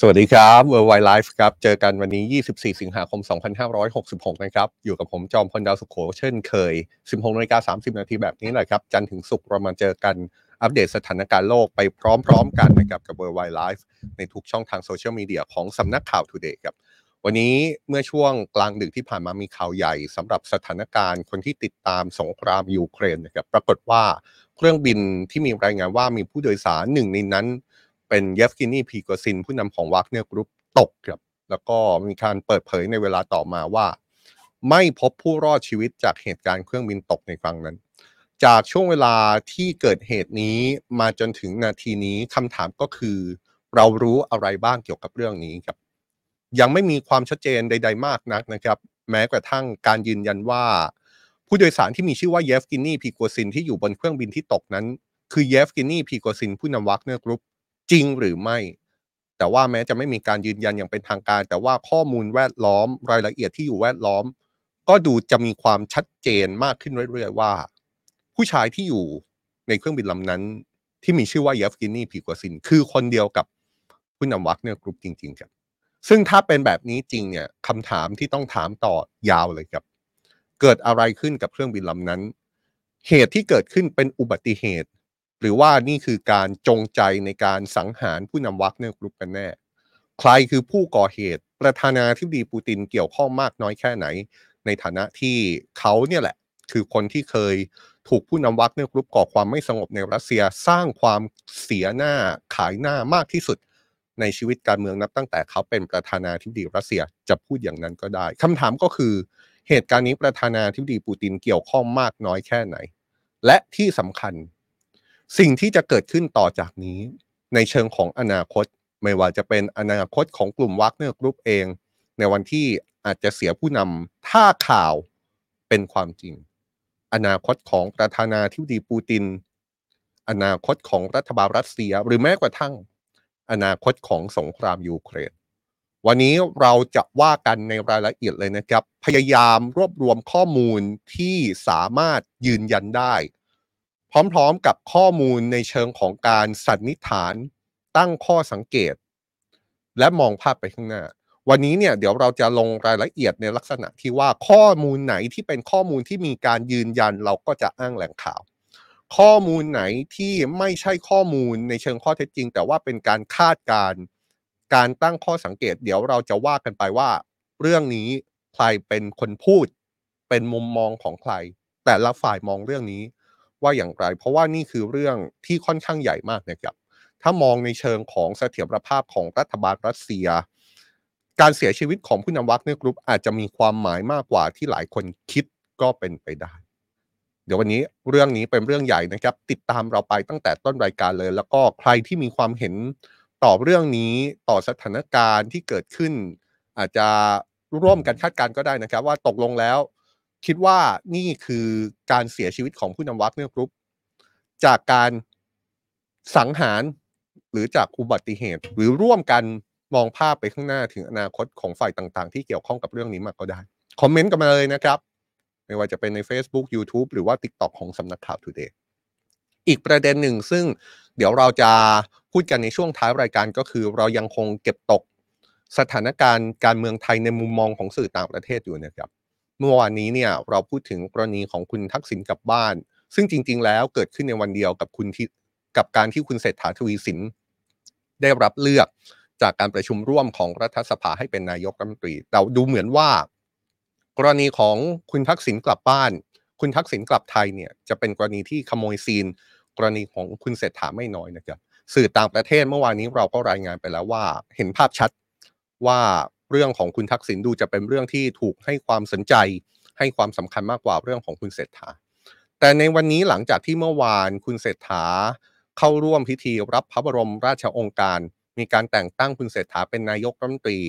สวัสดีครับ Worldwide Life ครับ เจอกันวันนี้ 24 สิงหาคม 2566 นะครับ อยู่กับผมจอมพลดาวสุขโขเช่นเคย 16นาฬิกา30 นาทีแบบนี้แหละครับ จันถึงศุกร์เรามาเจอกันอัปเดตสถานการณ์โลกไปพร้อมๆกันนะครับกับ Worldwide Life ในทุกช่องทางโซเชียลมีเดียของสำนักข่าว Today ครับ วันนี้เมื่อช่วงกลางดึกที่ผ่านมามีข่าวใหญ่สำหรับสถานการณ์คนที่ติดตามสงครามยูเครนนะครับ ปรากฏว่าเครื่องบินที่มีรายงานว่ามีผู้โดยสารหนึ่งในนั้น เป็นเยฟเกนีพรีโกซิน ผู้นำของวักเนอร์กรุ๊ปตกครับแล้วก็มีการเปิดเผยในเวลาต่อมาว่า ไม่พบผู้รอดชีวิตจากเหตุการณ์เครื่องบินตกในครั้งนั้น จากช่วงเวลาที่เกิดเหตุนี้มาจนถึงนาทีนี้คำถามก็คือ เรารู้อะไรบ้างเกี่ยวกับเรื่องนี้ครับ ยังไม่มีความชัดเจนใด ๆ มากนักนะครับ แม้กระทั่งการยืนยันว่า ผู้โดยสารที่มีชื่อว่าเยฟเกนีพรีโกซินที่อยู่บนเครื่องบินที่ตกนั้น คือเยฟเกนีพรีโกซินผู้นำวักเนอร์กรุ๊ป จริงหรือไม่ แต่ว่าแม้จะไม่มีการยืนยันอย่างเป็นทางการ แต่ว่าข้อมูลแวดล้อมรายละเอียดที่อยู่แวดล้อม ก็ดูจะมีความชัดเจนมากขึ้นเรื่อยๆว่า ผู้ชายที่อยู่ในเครื่องบินลำนั้น ที่มีชื่อว่าเยฟเกนีพรีโกซิน คือคนเดียวกับผู้นำวักเนอร์กรุ๊ปจริงๆครับซึ่งถ้าเป็นแบบนี้จริงเนี่ยคำถามที่ต้องถามต่อยาวเลยครับ เกิดอะไรขึ้นกับเครื่องบินลำนั้น เหตุที่เกิดขึ้นเป็นอุบัติเหตุ หรือว่านี่คือการจงใจในการสังหารผู้นำวักเนอร์กรุ๊ปกันแน่ ใครคือผู้ก่อเหตุประธานาธิบดีปูตินเกี่ยวข้องมากน้อยแค่ไหน ในฐานะที่เขาเนี่ยแหละ คือคนที่เคยถูกผู้นำวักเนอร์กรุ๊ปก่อความไม่สงบในรัสเซียสร้างความเสียหน้าขายหน้ามากที่สุดในชีวิตการเมืองนับตั้งแต่เขาเป็นประธานาธิบดีรัสเซียจะพูดอย่างนั้นก็ได้คำถามก็คือ เหตุการณ์นี้ประธานาธิบดีปูตินเกี่ยวข้องมากน้อยแค่ไหน และที่สำคัญ สิ่งที่จะเกิดขึ้นต่อจากนี้ ในเชิงของอนาคต ไม่ว่าจะเป็นอนาคตของกลุ่มวักเนอร์กรุ๊ปเอง ในวันที่อาจจะเสียผู้นำถ้าข่าวเป็นความจริง อนาคตของประธานาธิบดีปูติน อนาคตของรัฐบาลรัสเซีย หรือแม้กระทั่ง อนาคตของสงครามยูเครนวันนี้เราจะว่ากันในรายละเอียดเลยนะครับ พยายามรวบรวมข้อมูลที่สามารถยืนยันได้ พร้อมๆกับข้อมูลในเชิงของการสันนิษฐานตั้งข้อสังเกต และมองภาพไปข้างหน้า วันนี้เนี่ยเดี๋ยวเราจะลงรายละเอียดในลักษณะที่ว่าข้อมูลไหนที่เป็นข้อมูลที่มีการยืนยันเราก็จะอ้างแหล่งข่าว ข้อมูลไหนที่ไม่ใช่ข้อมูลในเชิงข้อเท็จจริง แต่ว่าเป็นการคาดการ์การตั้งข้อสังเกต เดี๋ยวเราจะว่ากันไปว่า เรื่องนี้ใครเป็นคนพูด เป็นมุมมองของใคร แต่ละฝ่ายมองเรื่องนี้ ว่าอย่างไร เพราะว่านี่คือเรื่องที่ค่อนข้างใหญ่มากนะครับ ถ้ามองในเชิงของเสถียรภาพของรัฐบาลรัสเซีย การเสียชีวิตของผู้นำวักเนกรุ๊ปอาจจะมีความหมายมากกว่าที่หลายคนคิดก็เป็นไปได้ เดี๋ยววันนี้เรื่องนี้เป็นเรื่องใหญ่นะครับ ติดตามเราไปตั้งแต่ต้นรายการเลย แล้วก็ใครที่มีความเห็นต่อเรื่องนี้ต่อสถานการณ์ที่เกิดขึ้น อาจจะร่วมกันคาดการณ์ก็ได้นะครับ ว่าตกลงแล้ว คิดว่านี่คือการเสียชีวิตของผู้นำวักเนอร์กรุ๊ปจากการสังหารหรือจากอุบัติเหตุ หรือร่วมกันมองภาพไปข้างหน้าถึงอนาคตของฝ่ายต่างๆ ที่เกี่ยวข้องกับเรื่องนี้มาก็ได้ คอมเมนต์กันมาเลยนะครับ ไม่ว่าจะเป็นใน Facebook YouTube หรือว่า TikTok ของสำนักข่าว Today อีกประเด็นหนึ่งซึ่งเดี๋ยวเราจะพูดกันในช่วงท้ายรายการก็คือ เรายังคงเก็บตกสถานการณ์การเมืองไทยในมุมมองของสื่อต่างประเทศอยู่นะครับ เมื่อวานนี้เนี่ยเราพูดถึงกรณีของคุณทักษิณกลับบ้าน ซึ่งจริง ๆ แล้วเกิดขึ้นในวันเดียวกับคุณที่กับการที่คุณเศรษฐาทวีสิน ได้รับเลือกจากการประชุมร่วมของรัฐสภาให้เป็นนายกรัฐมนตรีแต่ดูเหมือนว่า กรณีของคุณทักษิณกลับบ้าน คุณทักษิณกลับไทยเนี่ยจะเป็นกรณีที่ขโมยซีน กรณีของคุณเศรษฐาไม่น้อยนะครับสื่อต่างประเทศเมื่อวานนี้เราก็รายงานไปแล้วว่า เห็นภาพชัดว่า เรื่องของคุณทักษิณดูจะเป็นเรื่องที่ถูกให้ความสนใจ ให้ความสำคัญมากกว่าเรื่องของคุณเศรษฐา แต่ในวันนี้หลังจากที่เมื่อวานคุณเศรษฐาเข้าร่วมพิธีรับพระบรมราชโองการ มีการแต่งตั้งคุณเศรษฐาเป็นนายกรัฐมนตรี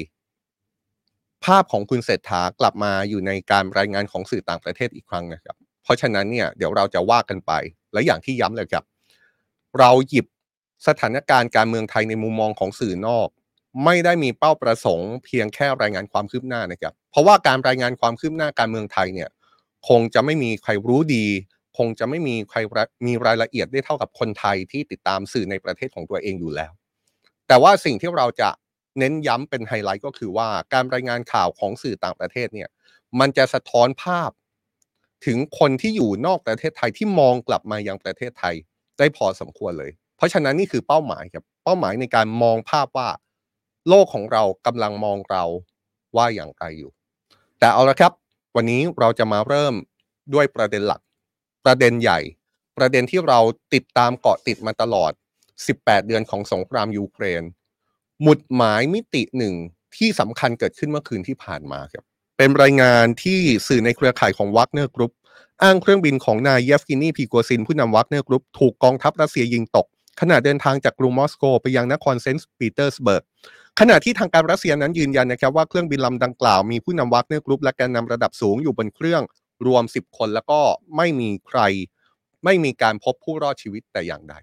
ภาพของคุณเศรษฐากลับมาอยู่ในการรายงานของสื่อต่างประเทศอีกครั้งนะครับ เพราะฉะนั้นเนี่ยเดี๋ยวเราจะว่ากันไป และอย่างที่ย้ำเลยครับ เราหยิบสถานการณ์การเมืองไทยในมุมมองของสื่อนอก ไม่ได้มีเป้าประสงค์ เพียงแค่รายงานความคืบหน้านะครับ เพราะว่าการรายงานความคืบหน้าการเมืองไทยเนี่ยคงจะไม่มีใครรู้ดี คงจะไม่มีใครมีรายละเอียดได้เท่ากับคนไทยที่ติดตามสื่อในประเทศของตัวเองอยู่แล้ว แต่ว่าสิ่งที่เราจะเน้นย้ำเป็นไฮไลท์ก็คือว่าการรายงานข่าวของสื่อต่างประเทศเนี่ยมันจะสะท้อนภาพ ถึงคนที่อยู่นอกประเทศไทยที่มองกลับมายังประเทศไทยได้พอสมควรเลย เพราะฉะนั้นนี่คือเป้าหมายครับเป้าหมายในการมองภาพว่า โลกของเรากำลังมองเราว่าอย่างไรอยู่ แต่เอาละครับ วันนี้เราจะมาเริ่มด้วยประเด็นหลัก ประเด็นใหญ่ ประเด็นที่เราติดตามเกาะติดมาตลอด 18 เดือนของสงครามยูเครน หมุดหมายมิติหนึ่งที่สำคัญเกิดขึ้นเมื่อคืนที่ผ่านมาครับ เป็นรายงานที่สื่อในเครือข่ายของวักเนอร์กรุ๊ปอ้างเครื่องบินของนายเยฟเกนี พรีโกซินผู้นำวักเนอร์กรุ๊ปถูกกองทัพรัสเซียยิงตกขณะเดินทางจากกรุงมอสโกไปยังนครเซนต์ปีเตอร์สเบิร์ก ขณะที่ทางการรัสเซียนั้นยืนยันนะครับว่าเครื่องบินลำดังกล่าวมีผู้นำวักเนอร์กรุ๊ปและแกนนำระดับสูงอยู่บนเครื่องรวม 10 คนแล้วก็ไม่มีใคร ไม่มีการพบผู้รอดชีวิตแต่อย่างใด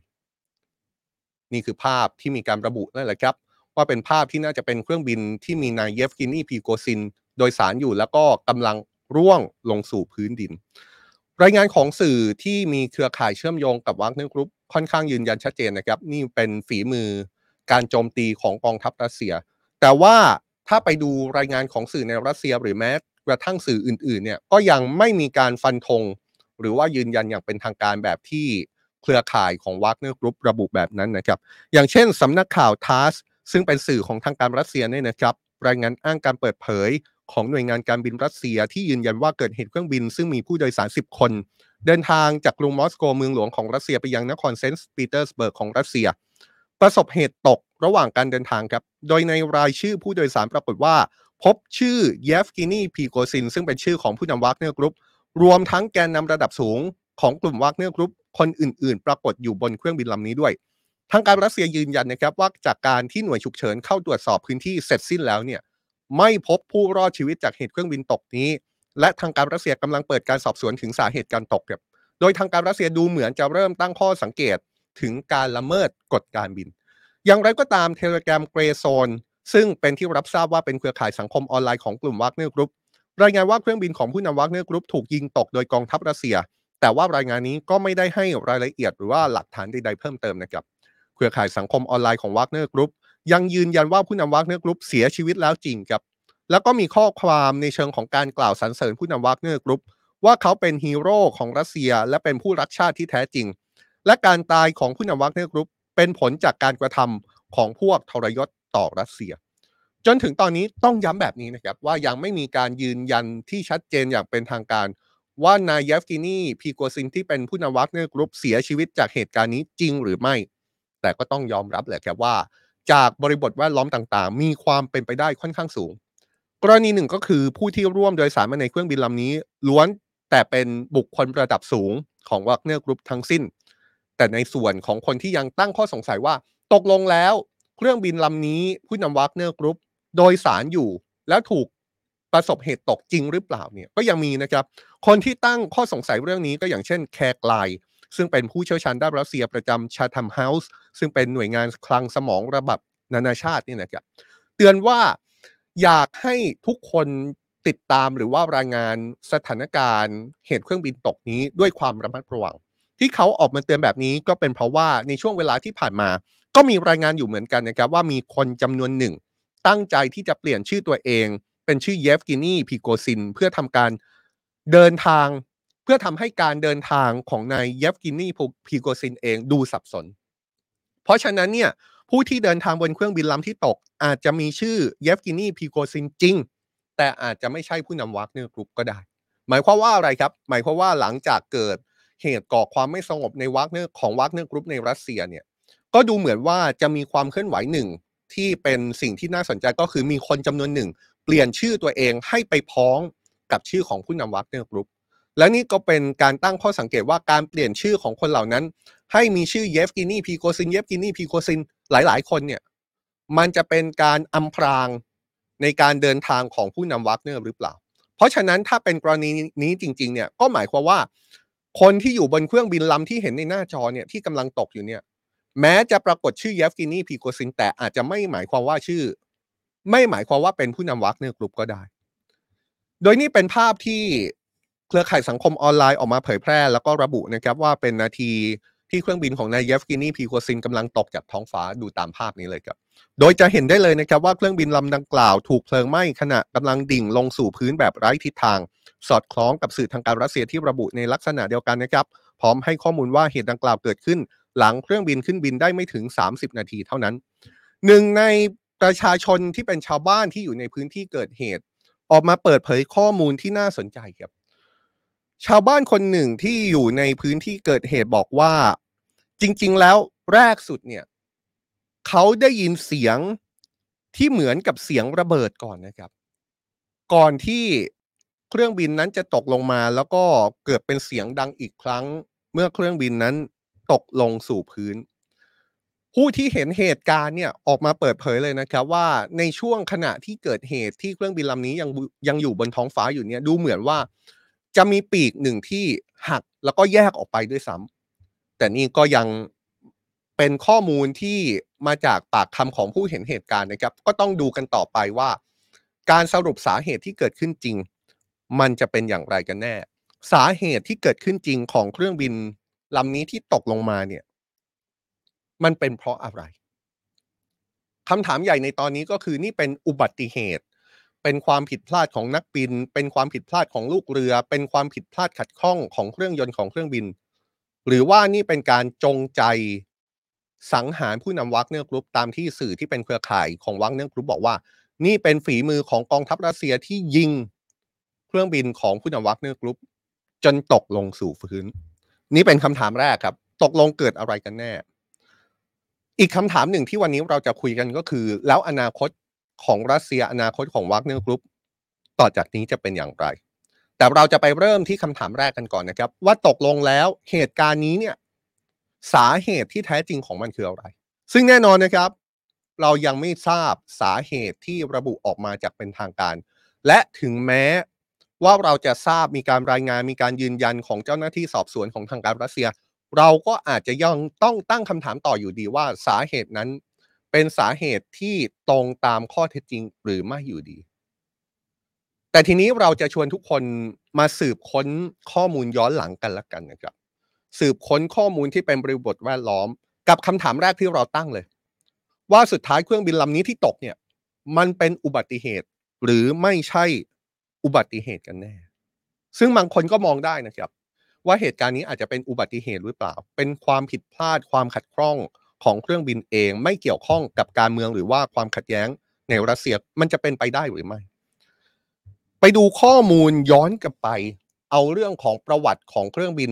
นี่คือภาพที่มีการระบุนั่นแหละครับ ว่าเป็นภาพที่น่าจะเป็นเครื่องบินที่มีนายเยฟเกนี พรีโกซิน โดยสารอยู่แล้วก็กำลังร่วงลงสู่พื้นดิน รายงานของสื่อที่มีเครือข่ายเชื่อมโยงกับวักเนอร์กรุ๊ปค่อนข้างยืนยันชัดเจนนะครับ นี่เป็นฝีมือ การโจมตีของกองทัพรัสเซีย แต่ว่าถ้าไปดูรายงานของสื่อในรัสเซียหรือแม้กระทั่งสื่ออื่นๆเนี่ยก็ยังไม่มีการฟันธงหรือว่ายืนยันอย่างเป็นทางการแบบที่เครือข่ายของวักเนอร์กรุ๊ประบุแบบนั้นนะครับ อย่างเช่นสำนักข่าวทาสส์ซึ่งเป็นสื่อของทางการรัสเซียเนี่ยนะครับ รายงานอ้างการเปิดเผยของหน่วยงานการบินรัสเซีย ที่ยืนยันว่าเกิดเหตุเครื่องบิน ซึ่งมีผู้โดยสาร 10 คน เดินทางจากกรุงมอสโกเมืองหลวงของรัสเซียไปยังนครเซนต์ปีเตอร์สเบิร์กของรัสเซีย ประสบเหตุตกระหว่างการเดินทางครับ โดยในรายชื่อผู้โดยสารปรากฏว่า พบชื่อเยฟเกนี พรีโกซิน ซึ่งเป็นชื่อของผู้นำวักเนอร์กรุ๊ปรวมทั้งแกนนำระดับสูงของกลุ่มวักเนอร์กรุ๊ปคนอื่น ๆ ปรากฏอยู่บนเครื่องบินลำนี้ด้วย ทางการรัสเซียยืนยันนะครับว่าจากการที่หน่วยฉุกเฉินเข้าตรวจสอบพื้นที่เสร็จสิ้นแล้วเนี่ยไม่พบผู้รอดชีวิตจากเหตุเครื่องบินตกนี้ และทางการรัสเซียกำลังเปิดการสอบสวนถึงสาเหตุการตกครับโดยทางการรัสเซียดูเหมือนจะเริ่มตั้งข้อสังเกต ถึงการละเมิดกฎการบิน อย่างไรก็ตาม Telegram Grey Zone ซึ่งเป็นที่รับทราบว่าเป็นเครือข่ายสังคมออนไลน์ของกลุ่มวักเนอร์กรุ๊ปรายงานว่าเครื่องบินของผู้นำวักเนอร์กรุ๊ปถูกยิงตกโดยกองทัพรัสเซีย แต่ว่ารายงานนี้ก็ไม่ได้ให้รายละเอียดหรือว่าหลักฐานใดๆเพิ่มเติมนะครับเครือข่ายสังคมออนไลน์ของวักเนอร์กรุ๊ปยังยืนยันว่าผู้นำวักเนอร์กรุ๊ปเสียชีวิตแล้วจริงครับแล้วก็มีข้อความในเชิงของการกล่าวสรรเสริญผู้นำวักเนอร์กรุ๊ปว่าเขาเป็นฮีโร่ของรัสเซีย และเป็นผู้รักชาติที่แท้จริง และการตายของผู้นำวักเนอร์กรุ๊ปเป็นผลจากการกระทำของพวกทรยศต่อรัสเซีย จนถึงตอนนี้ต้องย้ำแบบนี้นะครับ ว่ายังไม่มีการยืนยันที่ชัดเจนอย่างเป็นทางการ ว่านายเยฟเกนี พรีโกซินที่เป็นผู้นำวักเนอร์กรุ๊ปเสียชีวิตจากเหตุการณ์นี้จริงหรือไม่ แต่ก็ต้องยอมรับแหละครับว่า จากบริบทแวดล้อมต่างๆ มีความเป็นไปได้ค่อนข้างสูง กรณีหนึ่งก็คือผู้ที่ร่วมโดยสารมาในเครื่องบินลำนี้ ล้วนแต่เป็นบุคคลระดับสูงของวักเนอร์กรุ๊ปทั้งสิ้น แต่ในส่วนของคนที่ยังตั้งข้อสงสัยว่า ตกลงแล้ว เครื่องบินลำนี้ผู้นำวักเนอร์กรุ๊ปโดยสารอยู่แล้วถูกประสบเหตุตกจริงหรือเปล่าเนี่ยก็ยังมีนะครับ คนที่ตั้งข้อสงสัยเรื่องนี้ก็อย่างเช่นเคียร์ไจลส์ ซึ่งเป็นผู้เชี่ยวชาญด้านรัสเซียประจำ Chatham House ซึ่งเป็นหน่วยงานคลังสมองระดับนานาชาตินี่นะครับ เตือนว่าอยากให้ทุกคนติดตามหรือว่ารายงานสถานการณ์เหตุเครื่องบินตกนี้ด้วยความระมัดระวัง ที่เขาออกมาเตือนแบบนี้ก็เป็นเพราะว่าในช่วงเวลาที่ผ่านมา ก็มีรายงานอยู่เหมือนกันนะครับว่ามีคนจำนวนหนึ่ง ตั้งใจที่จะเปลี่ยนชื่อตัวเอง เป็นชื่อเยฟเกนี พรีโกซิน เพื่อทำการเดินทางเพื่อทำให้การเดินทางของนายเยฟเกนีพรีโกซินเองดูสับสน เพราะฉะนั้นเนี่ยผู้ที่เดินทางบนเครื่องบินลำที่ตก อาจจะมีชื่อเยฟเกนี พรีโกซินจริง แต่อาจจะไม่ใช่ผู้นำวักเนอร์กรุ๊ปก็ได้ หมายความว่าอะไรครับ หมายความว่าหลังจากเกิด เหตุก่อความไม่สงบในวักเนอร์ของวักเนอร์กรุ๊ปในรัสเซียเนี่ยก็ดูเหมือนว่าจะมีความเคลื่อนไหวหนึ่งที่เป็นสิ่งที่น่าสนใจก็คือมีคนจำนวนหนึ่ง เปลี่ยนชื่อตัวเองให้ไปพ้องกับชื่อของผู้นำวักเนอร์กรุ๊ปและนี่ก็เป็นการตั้งข้อสังเกตว่าการเปลี่ยนชื่อของคนเหล่านั้น ให้มีชื่อเยฟเกนี พรีโกซินเยฟเกนี พรีโกซินหลาย ๆ คนเนี่ยมันจะเป็นการอำพรางในการเดินทางของผู้นำวักเนอร์หรือเปล่า เพราะฉะนั้นถ้าเป็นกรณีนี้จริง ๆ เนี่ยก็หมายความว่า คนที่อยู่บนเครื่องบินลำที่เห็นในหน้าจอเนี่ยที่กำลังตกอยู่เนี่ย แม้จะปรากฏชื่อเยฟเกนี พรีโกซินแต่อาจจะไม่หมายความว่าชื่อ ไม่หมายความว่าเป็นผู้นำวักเนอร์กรุ๊ปก็ได้ โดยนี่เป็นภาพที่เครือข่ายสังคมออนไลน์ออกมาเผยแพร่ แล้วก็ระบุนะครับว่าเป็นนาทีที่เครื่องบินของนายเยฟกินีพรีโกซินกำลังตกจากท้องฟ้าดูตามภาพนี้เลยครับ โดยจะเห็นได้เลยนะครับว่าเครื่องบินลำดังกล่าวถูกเพลิงไหม้ขณะกำลังดิ่งลงสู่พื้นแบบไร้ทิศทาง สอดคล้องกับสื่อทางการรัสเซียที่ระบุในลักษณะเดียวกันนะครับ พร้อมให้ข้อมูลว่าเหตุดังกล่าวเกิดขึ้น หลังเครื่องบินขึ้นบินได้ไม่ถึง 30 นาทีเท่านั้นหนึ่งในประชาชนที่เป็นชาวบ้านที่อยู่ในพื้นที่เกิดเหตุ ออกมาเปิดเผยข้อมูลที่น่าสนใจครับ ชาวบ้านคนหนึ่งที่อยู่ในพื้นที่เกิดเหตุบอกว่า จริง ๆ แล้วแรกสุดเนี่ย เขาได้ยินเสียงที่เหมือนกับเสียงระเบิดก่อนนะครับ ก่อนที่เครื่องบินนั้นจะตกลงมาแล้วก็เกิดเป็นเสียงดังอีกครั้ง เมื่อเครื่องบินนั้นตกลงสู่พื้น ผู้ที่เห็นเหตุการณ์เนี่ยออกมาเปิดเผยเลยนะครับ ว่าในช่วงขณะที่เกิดเหตุที่เครื่องบินลำนี้ยังยังอยู่บนท้องฟ้าอยู่เนี่ยดูเหมือนว่าจะมีปีกหนึ่งที่หักแล้วก็แยกออกไปด้วยซ้ำแต่นี่ก็ยังเป็นข้อมูลที่ มาจากปากคำของผู้เห็นเหตุการณ์นะครับ ก็ต้องดูกันต่อไปว่า การสรุปสาเหตุที่เกิดขึ้นจริง มันจะเป็นอย่างไรกันแน่ สาเหตุที่เกิดขึ้นจริงของเครื่องบินลำนี้ที่ตกลงมาเนี่ย มันเป็นเพราะอะไรคำถามใหญ่ในตอนนี้ก็คือนี่เป็นอุบัติเหตุ เป็นความผิดพลาดของนักบิน เป็นความผิดพลาดของลูกเรือ เป็นความผิดพลาดขัดข้องของเครื่องยนต์ของเครื่องบิน หรือว่านี่เป็นการจงใจ สังหารผู้นำวักเนอร์กรุ๊ปตามที่สื่อที่เป็นเครือข่ายของวักเนอร์กรุ๊ปบอกว่า นี่เป็นฝีมือของกองทัพรัสเซียที่ยิงเครื่องบินของผู้นำวักเนอร์กรุ๊ปจนตกลงสู่พื้น นี่เป็นคำถามแรกครับ ตกลงเกิดอะไรกันแน่ อีกคำถามหนึ่งที่วันนี้เราจะคุยกันก็คือ แล้วอนาคตของรัสเซียอนาคตของวักเนอร์กรุ๊ปต่อจากนี้จะเป็นอย่างไร แต่เราจะไปเริ่มที่คำถามแรกกันก่อนนะครับ ว่าตกลงแล้วเหตุการณ์นี้เนี่ย สาเหตุที่แท้จริงของมันคืออะไร ซึ่งแน่นอนนะครับ เรายังไม่ทราบสาเหตุที่ระบุออกมาจากเป็นทางการ และถึงแม้ว่าเราจะทราบมีการรายงานมีการยืนยันของเจ้าหน้าที่สอบสวนของทางการรัสเซีย เราก็อาจจะยังต้องตั้งคำถามต่ออยู่ดีว่าสาเหตุนั้นเป็นสาเหตุที่ตรงตามข้อเท็จจริงหรือไม่อยู่ดี แต่ทีนี้เราจะชวนทุกคนมาสืบค้นข้อมูลย้อนหลังกันละกันนะครับ สืบค้นข้อมูลที่เป็นบริบทแวดล้อม กับคำถามแรกที่เราตั้งเลย ว่าสุดท้ายเครื่องบินลำนี้ที่ตกเนี่ย มันเป็นอุบัติเหตุ หรือไม่ใช่อุบัติเหตุกันแน่ ซึ่งบางคนก็มองได้นะครับ ว่าเหตุการณ์นี้อาจจะเป็นอุบัติเหตุหรือเปล่า เป็นความผิดพลาดความขัดข้องของเครื่องบินเองไม่เกี่ยวข้องกับการเมืองหรือว่าความขัดแย้งในรัสเซียมันจะเป็นไปได้หรือไม่ ไปดูข้อมูลย้อนกลับไป เอาเรื่องของประวัติของเครื่องบิน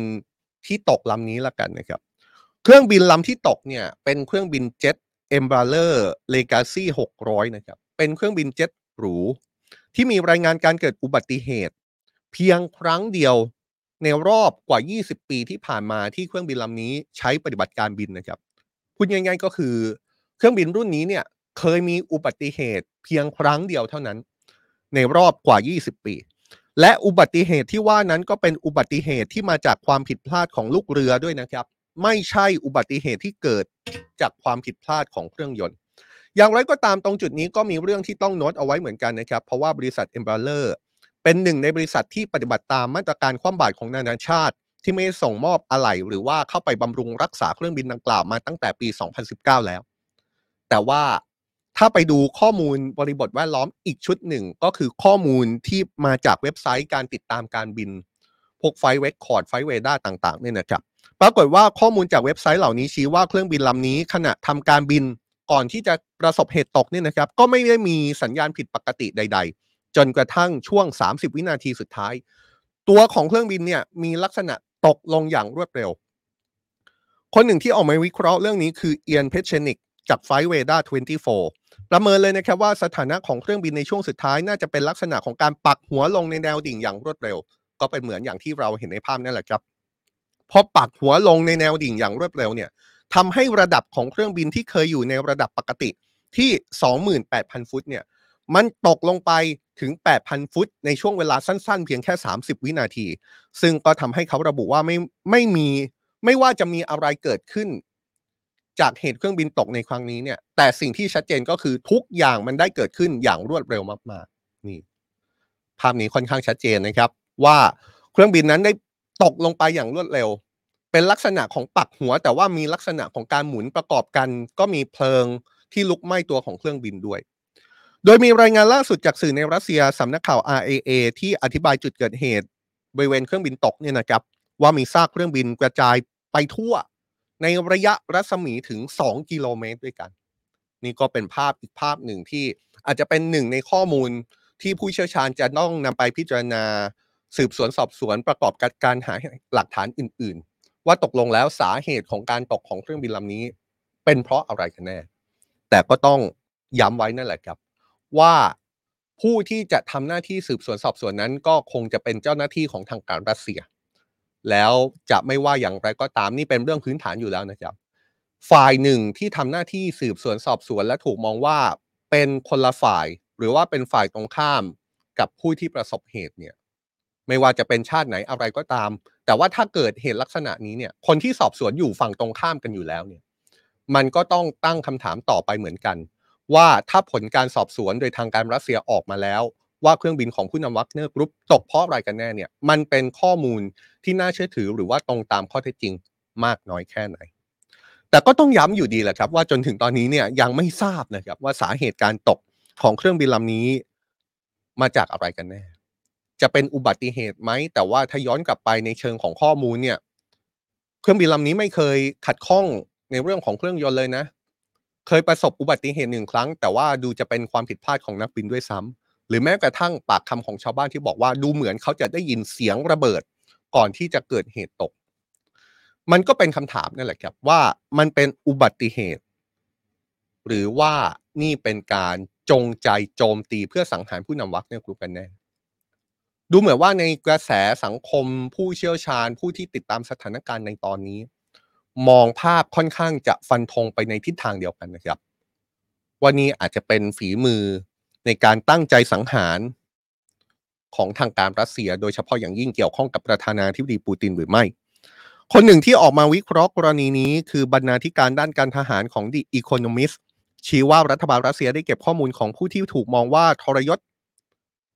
ที่ตกลำนี้ละกันนะครับ เครื่องบินลำที่ตกเนี่ยเป็นเครื่องบินเจ็ตเอมบราเลอร์เลกาซี่หกร้อยนะครับ เป็นเครื่องบินเจ็ตหรู ที่มีรายงานการเกิดอุบัติเหตุ เพียงครั้งเดียวในรอบกว่า 20 ปีที่ผ่านมาที่เครื่องบินลำนี้ใช้ปฏิบัติการบินนะครับพูดง่ายๆก็คือ เครื่องบินรุ่นนี้เนี่ยเคยมีอุบัติเหตุเพียงครั้งเดียวเท่านั้น ในรอบกว่า 20 ปี และอุบัติเหตุที่ว่านั้นก็เป็นอุบัติเหตุที่มาจากความผิดพลาดของลูกเรือด้วยนะครับ ไม่ใช่อุบัติเหตุที่เกิดจากความผิดพลาดของเครื่องยนต์ อย่างไรก็ตามตรงจุดนี้ก็มีเรื่องที่ต้องโน้ตเอาไว้เหมือนกันนะครับ เพราะว่าบริษัทเอมบาเลอร์เป็นหนึ่งในบริษัทที่ปฏิบัติตามมาตรการคว่ำบาตรของนานาชาติ ที่ไม่ส่งมอบอะไหล่หรือว่าเข้าไปบำรุงรักษาเครื่องบินดังกล่าวมาตั้งแต่ปี 2019 แล้ว แต่ว่า ถ้าไปดูข้อมูลบริบทแวดล้อมอีกชุดหนึ่ง ก็คือข้อมูลที่มาจากเว็บไซต์การติดตามการบิน พวก Flight Record Flightradar ต่างๆเนี่ยนะครับ ปรากฏว่าข้อมูลจากเว็บไซต์เหล่านี้ชี้ว่าเครื่องบินลำนี้ขณะทำการบินก่อนที่จะประสบเหตุตกเนี่ยนะครับ ก็ไม่ได้มีสัญญาณผิดปกติใด ๆ จนกระทั่งช่วง 30 วินาทีสุดท้าย ตัวของเครื่องบินเนี่ยมีลักษณะตกลงอย่างรวดเร็ว คนหนึ่งที่ออกมาวิเคราะห์เรื่องนี้คือเอียนเพชเชนิก จากไฟเวด้า24 ประเมินเลยนะครับว่าสถานะของเครื่องบินในช่วงสุดท้ายน่าจะเป็นลักษณะของการปักหัวลงในแนวดิ่งอย่างรวดเร็ว ก็เป็นเหมือนอย่างที่เราเห็นในภาพนั่นแหละครับพอปักหัวลงในแนวดิ่งอย่างรวดเร็วเนี่ยทำให้ระดับของเครื่องบินที่เคยอยู่ในระดับปกติที่ 28,000 ฟุตเนี่ยมันตกลงไปถึง 8,000 ฟุต ในช่วงเวลาสั้นๆ เพียงแค่ 30 วินาที ซึ่งก็ทำให้เขาระบุว่าไม่ไม่มีไม่ว่าจะมีอะไรเกิดขึ้น จากเหตุเครื่องบินตกในครั้งนี้เนี่ย แต่สิ่งที่ชัดเจนก็คือทุกอย่างมันได้เกิดขึ้นอย่างรวดเร็วมากๆนี่ ภาพนี้ค่อนข้างชัดเจนนะครับ ว่าเครื่องบินนั้นได้ตกลงไปอย่างรวดเร็ว เป็นลักษณะของปักหัว แต่ว่ามีลักษณะของการหมุนประกอบกัน ก็มีเพลิงที่ลุกไหม้ตัวของเครื่องบินด้วย โดยมีรายงานล่าสุดจากสื่อในรัสเซียสำนักข่าว RAA ที่อธิบายจุดเกิดเหตุบริเวณเครื่องบินตกเนี่ยนะครับ ว่ามีซากเครื่องบินกระจายไปทั่ว ในระยะรัศมีถึง 2 กิโลเมตรด้วยกัน นี่ก็เป็นภาพอีกภาพหนึ่งที่อาจจะเป็นหนึ่งในข้อมูลที่ผู้เชี่ยวชาญจะต้องนำไปพิจารณา สืบสวนสอบสวนประกอบกับการหาหลักฐานอื่น ๆ ว่าตกลงแล้วสาเหตุของการตกของเครื่องบินลำนี้ เป็นเพราะอะไรกันแน่ แต่ก็ต้องย้ำไว้นั่นแหละครับ ว่าผู้ที่จะทำหน้าที่สืบสวนสอบสวนนั้น ก็คงจะเป็นเจ้าหน้าที่ของทางการรัสเซีย แล้วจะไม่ว่าอย่างไรก็ตามนี่เป็นเรื่องพื้นฐานอยู่แล้วนะครับ ฝ่ายหนึ่งที่ทำหน้าที่สืบสวนสอบสวนและถูกมองว่าเป็นคนละฝ่าย หรือว่าเป็นฝ่ายตรงข้ามกับผู้ที่ประสบเหตุเนี่ยไม่ว่าจะเป็นชาติไหนอะไรก็ตาม แต่ว่าถ้าเกิดเหตุลักษณะนี้เนี่ย คนที่สอบสวนอยู่ฝั่งตรงข้ามกันอยู่แล้วเนี่ย มันก็ต้องตั้งคำถามต่อไปเหมือนกัน ว่าถ้าผลการสอบสวนโดยทางการรัสเซียออกมาแล้ว ว่าเครื่องบินของผู้นำวัคเนอร์กรุ๊ปตกเพราะอะไรกันแน่เนี่ยมันเป็นข้อมูลที่น่าเชื่อถือหรือว่าตรงตามข้อเท็จจริงมากน้อยแค่ไหน แต่ก็ต้องย้ำอยู่ดีแหละครับ ว่าจนถึงตอนนี้เนี่ยยังไม่ทราบนะครับว่าสาเหตุการตกของเครื่องบินลำนี้มาจากอะไรกันแน่ จะเป็นอุบัติเหตุไหม แต่ว่าถ้าย้อนกลับไปในเชิงของข้อมูลเนี่ย เครื่องบินลำนี้ไม่เคยขัดข้องในเรื่องของเครื่องยนต์เลยนะ เคยประสบอุบัติเหตุหนึ่งครั้ง แต่ว่าดูจะเป็นความผิดพลาดของนักบินด้วยซ้ำ หรือแม้กระทั่งปากคำของชาวบ้านที่บอกว่าดูเหมือนเขาจะได้ยินเสียงระเบิดก่อนที่จะเกิดเหตุตก มันก็เป็นคำถามนั่นแหละครับว่ามันเป็นอุบัติเหตุ หรือว่านี่เป็นการจงใจโจมตีเพื่อสังหารผู้นำวักเนี่ยกลุ่กันแน่ดูเหมือนว่าในกระแสสังคมผู้เชี่ยวชาญผู้ที่ติดตามสถานการณ์ในตอนนี้ มองภาพค่อนข้างจะฟันธงไปในทิศทางเดียวกันนะครับ ว่านี่อาจจะเป็นฝีมือ ในการตั้งใจสังหารของทางการรัสเซีย โดยเฉพาะอย่างยิ่งเกี่ยวข้องกับประธานาธิบดีปูตินหรือไม่ คนหนึ่งที่ออกมาวิเคราะห์กรณีนี้ คือบรรณาธิการด้านการทหารของ The Economist ชี้ว่ารัฐบาลรัสเซียได้เก็บข้อมูลของผู้ที่ถูกมองว่าทรยศ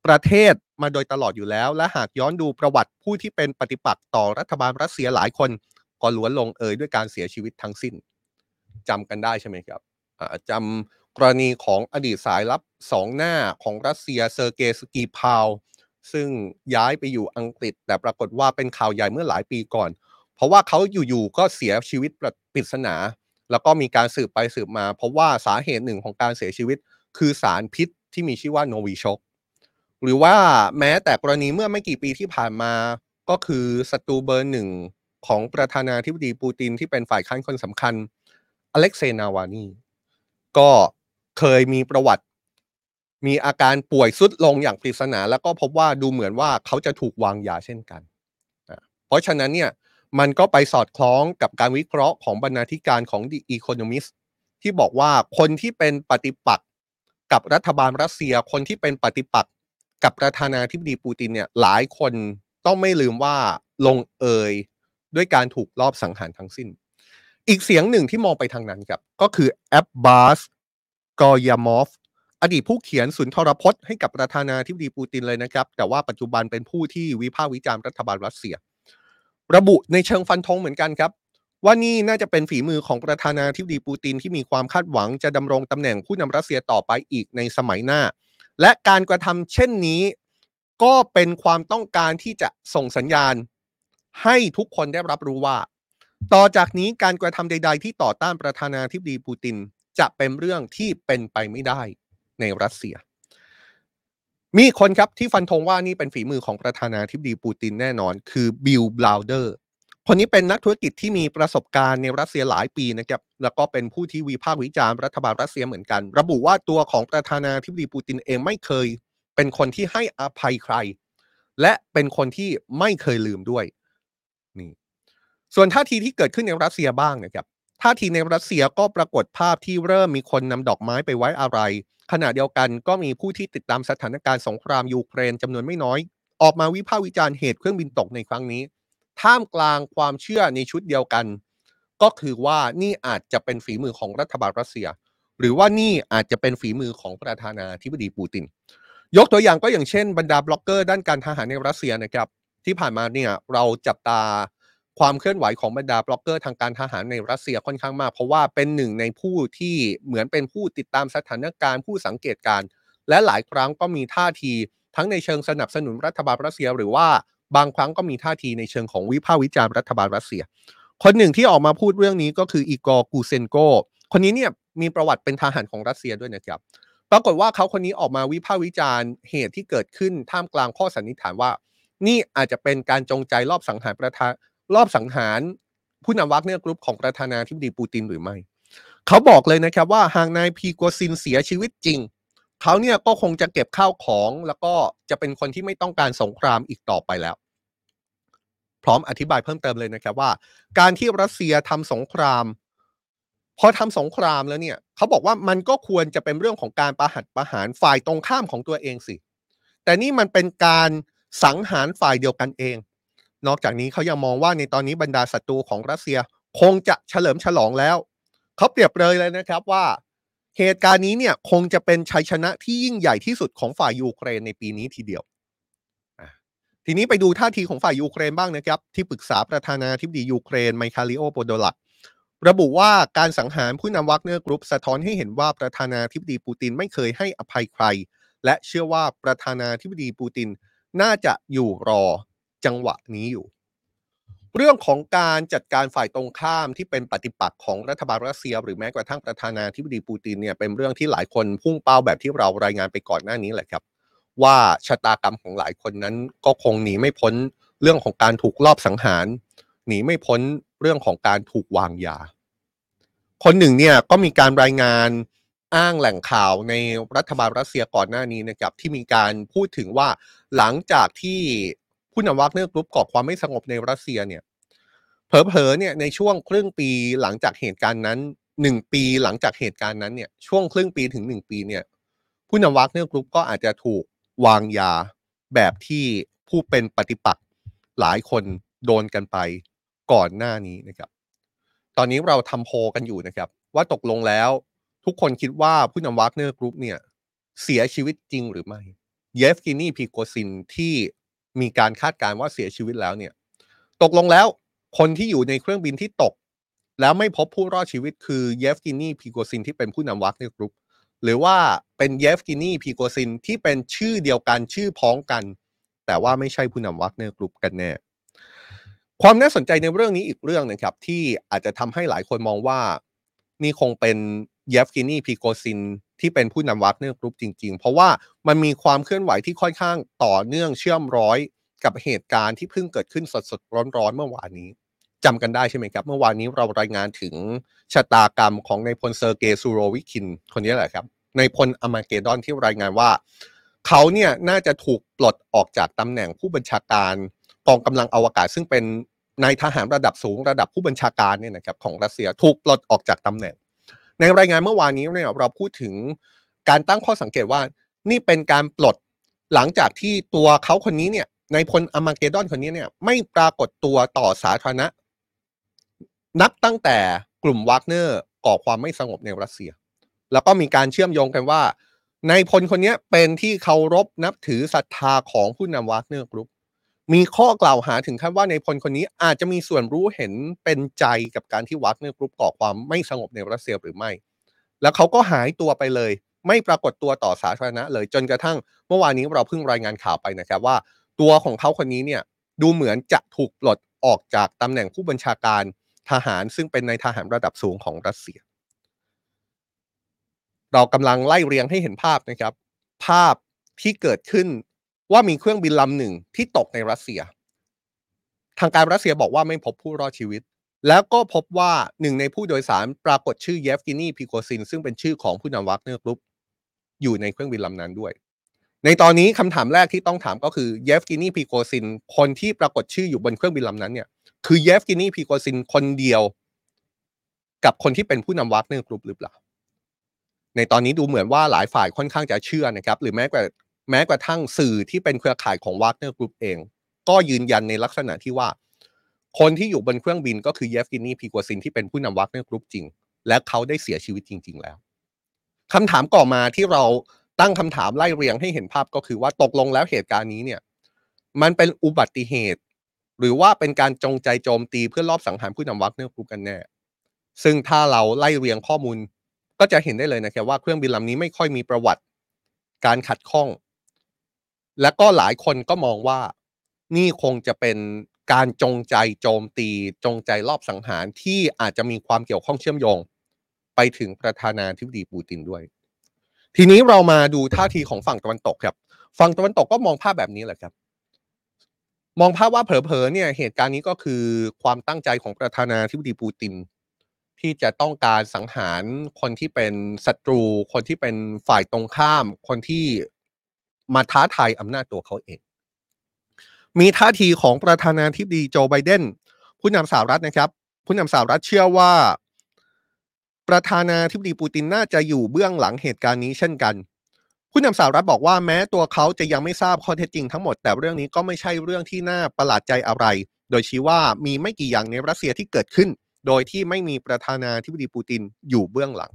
ประเทศมาโดยตลอดอยู่แล้ว และหากย้อนดูประวัติผู้ที่เป็นปฏิปักษ์ต่อรัฐบาลรัสเซียหลายคนก็ล้วนลงเอยด้วยการเสียชีวิตทั้งสิ้นจำกันได้ใช่ไหมครับจำ กรณีของอดีตสายลับสองหน้าของรัสเซียเซอร์เกย์สกีพาว ซึ่งย้ายไปอยู่อังกฤษ แต่ปรากฏว่าเป็นข่าวใหญ่เมื่อหลายปีก่อน เพราะว่าเขาอยู่ๆก็เสียชีวิตปริศนา แล้วก็มีการสืบไปสืบมา เพราะว่าสาเหตุหนึ่งของการเสียชีวิต คือสารพิษที่มีชื่อว่าโนวิชกหรือว่าแม้แต่กรณีเมื่อไม่กี่ปีที่ผ่านมาก็คือศัตรูเบอร์หนึ่งของประธานาธิบดีปูตินที่เป็นฝ่ายค้านคนสำคัญอเล็กเซนาวานีก็ เคยมีประวัติ มีอาการป่วยสุดลงอย่างปริศนา แล้วก็พบว่าดูเหมือนว่าเขาจะถูกวางยาเช่นกัน เพราะฉะนั้นเนี่ยมันก็ไปสอดคล้องกับการวิเคราะห์ของบรรณาธิการของ The Economist ที่บอกว่าคนที่เป็นปฏิปักษ์กับรัฐบาลรัสเซีย คนที่เป็นปฏิปักษ์กับประธานาธิบดีปูตินเนี่ยหลายคนต้องไม่ลืมว่าลงเอยด้วยการถูกลอบสังหารทั้งสิ้น อีกเสียงหนึ่งที่มองไปทางนั้นครับ ก็คือแอบบาส กอยามอฟอดีตผู้เขียนสุนทรพจน์ให้กับประธานาธิบดีปูตินเลยนะครับ แต่ว่าปัจจุบันเป็นผู้ที่วิพากษ์วิจารณ์รัฐบาลรัสเซีย ระบุในเชิงฟันธงเหมือนกันครับ ว่านี่น่าจะเป็นฝีมือของประธานาธิบดีปูตินที่มีความคาดหวังจะดำรงตำแหน่งผู้นำรัสเซียต่อไปอีกในสมัยหน้า และการกระทำเช่นนี้ ก็เป็นความต้องการที่จะส่งสัญญาณ ให้ทุกคนได้รับรู้ว่า ต่อจากนี้การกระทำใด ๆ ที่ต่อต้านประธานาธิบดีปูติน จะเป็นเรื่องที่เป็นไปไม่ได้ในรัสเซีย มีคนครับที่ฟันธงว่านี่เป็นฝีมือของประธานาธิบดีปูตินแน่นอน คือบิลบราวเดอร์คนนี้เป็นนักธุรกิจที่มีประสบการณ์ในรัสเซียหลายปีนะครับแล้วก็เป็นผู้ที่วิพากษ์วิจารณ์รัฐบาลรัสเซียเหมือนกัน ระบุว่าตัวของประธานาธิบดีปูตินเองไม่เคย เป็นคนที่ให้อภัยใคร และเป็นคนที่ไม่เคยลืมด้วยนี่ส่วนท่าทีที่เกิดขึ้นในรัสเซียบ้างนะครับ ท่าทีในรัสเซียก็ปรากฏภาพที่เริ่มมีคนนำดอกไม้ไปไว้อะไร ขณะเดียวกันก็มีผู้ที่ติดตามสถานการณ์สงครามยูเครนจำนวนไม่น้อย ออกมาวิพากษ์วิจารณ์เหตุเครื่องบินตกในครั้งนี้ ท่ามกลางความเชื่อในชุดเดียวกัน ก็คือว่านี่อาจจะเป็นฝีมือของรัฐบาลรัสเซีย หรือว่านี่อาจจะเป็นฝีมือของประธานาธิบดีปูติน ยกตัวอย่างก็อย่างเช่นบรรดาบล็อกเกอร์ด้านการทหารในรัสเซียนะครับที่ผ่านมาเนี่ยเราจับตา ความเคลื่อนไหวของบรรดาบล็อกเกอร์ทางการทหารในรัสเซียค่อนข้างมาก เพราะว่าเป็นหนึ่งในผู้ที่เหมือนเป็นผู้ติดตามสถานการณ์ผู้สังเกตการณ์และหลายครั้งก็มีท่าทีทั้งในเชิงสนับสนุนรัฐบาลรัสเซีย หรือว่าบางครั้งก็มีท่าทีในเชิงของวิพากษ์วิจารณ์รัฐบาลรัสเซีย คนหนึ่งที่ออกมาพูดเรื่องนี้ก็คืออีกอร์กูเซนโกคนนี้เนี่ยมีประวัติเป็นทหารของรัสเซียด้วยนะครับปรากฏว่าเขาคนนี้ออกมาวิพากษ์วิจารณ์เหตุที่เกิดขึ้นท่ามกลางข้อสันนิษฐานว่า นี่อาจจะเป็นการจงใจลอบสังหารประธาน ลอบสังหารผู้นำวักเนอร์กรุ๊ปของประธานาธิบดีปูตินหรือไม่ เขาบอกเลยนะครับว่าหากนายพรีโกซินเสียชีวิตจริง เขาเนี่ยก็คงจะเก็บข้าวของแล้วก็จะเป็นคนที่ไม่ต้องการสงครามอีกต่อไปแล้ว พร้อมอธิบายเพิ่มเติมเลยนะครับว่า การที่รัสเซียทำสงครามพอทำสงครามแล้วเนี่ยเขาบอกว่ามันก็ควรจะเป็นเรื่องของการประหัตประหารฝ่ายตรงข้ามของตัวเองสิ แต่นี่มันเป็นการสังหารฝ่ายเดียวกันเอง นอกจากนี้เขายังมองว่าในตอนนี้บรรดาศัตรูของรัสเซียคงจะเฉลิมฉลองแล้ว เขาเปรียบเลยเลยนะครับว่า เหตุการณ์นี้เนี่ยคงจะเป็นชัยชนะที่ยิ่งใหญ่ที่สุดของฝ่ายยูเครนในปีนี้ทีเดียว ทีนี้ไปดูท่าทีของฝ่ายยูเครนบ้างนะครับ ที่ปรึกษาประธานาธิบดียูเครนไมไคโลโปโดลยักระบุว่าการสังหารผู้นำวักเนอร์กรุ๊ปสะท้อนให้เห็นว่าประธานาธิบดีปูตินไม่เคยให้อภัยใคร และเชื่อว่าประธานาธิบดีปูตินน่าจะอยู่รอ จังหวะนี้อยู่ เรื่องของการจัดการฝ่ายตรงข้ามที่เป็นปฏิปักษ์ของรัฐบาลรัสเซีย หรือแม้กระทั่งประธานาธิบดีปูตินเนี่ยเป็นเรื่องที่หลายคนพุ่งเป้าแบบที่เรารายงานไปก่อนหน้านี้แหละครับ ว่าชะตากรรมของหลายคนนั้นก็คงหนีไม่พ้นเรื่องของการถูกลอบสังหาร หนีไม่พ้นเรื่องของการถูกวางยา คนหนึ่งเนี่ยก็มีการรายงานอ้างแหล่งข่าวในรัฐบาลรัสเซียก่อนหน้านี้นะครับที่มีการพูดถึงว่าหลังจากที่ ผู้นำวักเนอร์กรุ๊ปก่อความไม่สงบในรัสเซียเนี่ยเผลอๆเนี่ยในช่วงครึ่งปีหลังจากเหตุการณ์นั้นหนึ่งปีหลังจากเหตุการณ์นั้นเนี่ยช่วงครึ่งปีถึงหนึ่งปีเนี่ยผู้นำวักเนอร์กรุ๊ปก็อาจจะถูกวางยาแบบที่ผู้เป็นปฏิปักษ์หลายคนโดนกันไปก่อนหน้านี้นะครับ ตอนนี้เราทำโพลกันอยู่นะครับ ว่าตกลงแล้วทุกคนคิดว่าผู้นำวักเนอร์กรุ๊ปเนี่ยเสียชีวิตจริงหรือไม่ เยฟกินีพรีโกซินที่ มีการคาดการณ์ว่าเสียชีวิตแล้วเนี่ย ตกลงแล้วคนที่อยู่ในเครื่องบินที่ตก แล้วไม่พบผู้รอดชีวิตคือเยฟกินีพรีโกซินที่เป็นผู้นำวักเนอร์กรุ๊ปหรือว่าเป็นเยฟกินีพรีโกซินที่เป็นชื่อเดียวกันชื่อพ้องกัน แต่ว่าไม่ใช่ผู้นำวักเนอร์กรุ๊ปกันแน่ความน่าสนใจในเรื่องนี้อีกเรื่องนะครับ ที่อาจจะทำให้หลายคนมองว่านี่คงเป็นเยฟกินีพรีโกซิน ที่เป็นผู้นำวักเนอร์กรุ๊ปจริง ๆ เพราะว่ามันมีความเคลื่อนไหวที่ค่อนข้างต่อเนื่องเชื่อมร้อยกับเหตุการณ์ที่เพิ่งเกิดขึ้นสดๆร้อนๆเมื่อวานนี้จำกันได้ใช่ไหมครับ เมื่อวานนี้เรารายงานถึงชะตากรรมของนายพลเซอร์เกย์ซูโรวิคิน คนนี้แหละครับนายพลอมาเกดอนที่รายงานว่า เขาเนี่ยน่าจะถูกปลดออกจากตำแหน่งผู้บัญชาการกองกำลังอวกาศ ซึ่งเป็นนายทหารระดับสูงระดับผู้บัญชาการเนี่ยนะครับของรัสเซียถูกปลดออกจากตำแหน่ง ในรายงานเมื่อวานนี้เนี่ยเราพูดถึงการตั้งข้อสังเกตว่านี่เป็นการปลดหลังจากที่ตัวเขาคนนี้เนี่ยในพลอมาเกดอนคนนี้เนี่ยไม่ปรากฏตัวต่อสาธารณะ นับตั้งแต่กลุ่มวากเนอร์ก่อความไม่สงบในรัสเซีย แล้วก็มีการเชื่อมโยงกันว่านายพลคนนี้เป็นที่เคารพนับถือศรัทธาของผู้นำวากเนอร์กรุ๊ป มีข้อกล่าวหาถึงขั้นว่านายพลคนนี้อาจจะมีส่วนรู้เห็นเป็นใจกับการที่วากเนอร์กรุ๊ปก่อความไม่สงบในรัสเซียหรือไม่ แล้วเขาก็หายตัวไปเลย ไม่ปรากฏตัวต่อสาธารณะเลยจนกระทั่ง เมื่อวานนี้เราเพิ่งรายงานข่าวไปนะครับว่า ตัวของเขาคนนี้เนี่ยดูเหมือนจะถูกปลดออกจากตำแหน่งผู้บัญชาการทหารซึ่งเป็นนายทหารระดับสูงของรัสเซีย เรากำลังไล่เรียงให้เห็นภาพนะครับ ภาพที่เกิดขึ้น ว่ามีเครื่องบินลำหนึ่งที่ตกในรัสเซีย ทางการรัสเซียบอกว่าไม่พบผู้รอดชีวิต แล้วก็พบว่าหนึ่งในผู้โดยสารปรากฏชื่อเยฟกินีพรีโกซิน ซึ่งเป็นชื่อของผู้นำวากเนอร์กรุ๊ปอยู่ในเครื่องบินลำนั้นด้วย ในตอนนี้คำถามแรกที่ต้องถามก็คือเยฟกินีพรีโกซิน คนที่ปรากฏชื่ออยู่บนเครื่องบินลำนั้นเนี่ยคือเยฟกินีพรีโกซินคนเดียว กับคนที่เป็นผู้นำวากเนอร์กรุ๊ปหรือเปล่าในตอนนี้ดูเหมือนว่าหลายฝ่ายค่อนข้างจะเชื่อนะครับ หรือแม้แต่ แม้กระทั่งสื่อที่เป็นเครือข่ายของวากเนอร์กรุ๊ปเอง ก็ยืนยันในลักษณะที่ว่า คนที่อยู่บนเครื่องบินก็คือเยฟกินีพรีโกซินที่เป็นผู้นำวากเนอร์กรุ๊ปจริง และเขาได้เสียชีวิตจริง ๆ แล้วคำถามต่อมาที่เราตั้งคำถามไล่เรียงให้เห็นภาพก็คือว่าตกลงแล้วเหตุการณ์นี้เนี่ยมันเป็นอุบัติเหตุ หรือว่าเป็นการจงใจโจมตีเพื่อลอบสังหารผู้นำวากเนอร์กรุ๊ปกันแน่ ซึ่งถ้าเราไล่เรียงข้อมูล ก็จะเห็นได้เลยนะครับว่าเครื่องบินลำนี้ไม่ค่อยมีประวัติ การขัดข้อง และก็หลายคนก็มองว่านี่คงจะเป็นการจงใจโจมตีจงใจลอบสังหารที่อาจจะมีความเกี่ยวข้องเชื่อมโยง ไปถึงประธานาธิบดีปูตินด้วย ทีนี้เรามาดูท่าทีของฝั่งตะวันตกครับ ฝั่งตะวันตกก็มองภาพแบบนี้แหละครับ มองภาพว่าเผลอๆเนี่ยเหตุการณ์นี้ก็คือความตั้งใจของประธานาธิบดีปูติน ที่จะต้องการสังหารคนที่เป็นศัตรู คนที่เป็นฝ่ายตรงข้าม คนที่ มาท้าทายอำนาจตัวเขาเอง มีท่าทีของประธานาธิบดีโจไบเดนผู้นำสหรัฐนะครับ ผู้นำสหรัฐเชื่อว่า ประธานาธิบดีปูตินน่าจะอยู่เบื้องหลังเหตุการณ์นี้เช่นกัน ผู้นำสหรัฐบอกว่าแม้ตัวเขาจะยังไม่ทราบข้อเท็จจริงทั้งหมด แต่เรื่องนี้ก็ไม่ใช่เรื่องที่น่าประหลาดใจอะไร โดยชี้ว่ามีไม่กี่อย่างในรัสเซียที่เกิดขึ้น โดยที่ไม่มีประธานาธิบดีปูตินอยู่เบื้องหลัง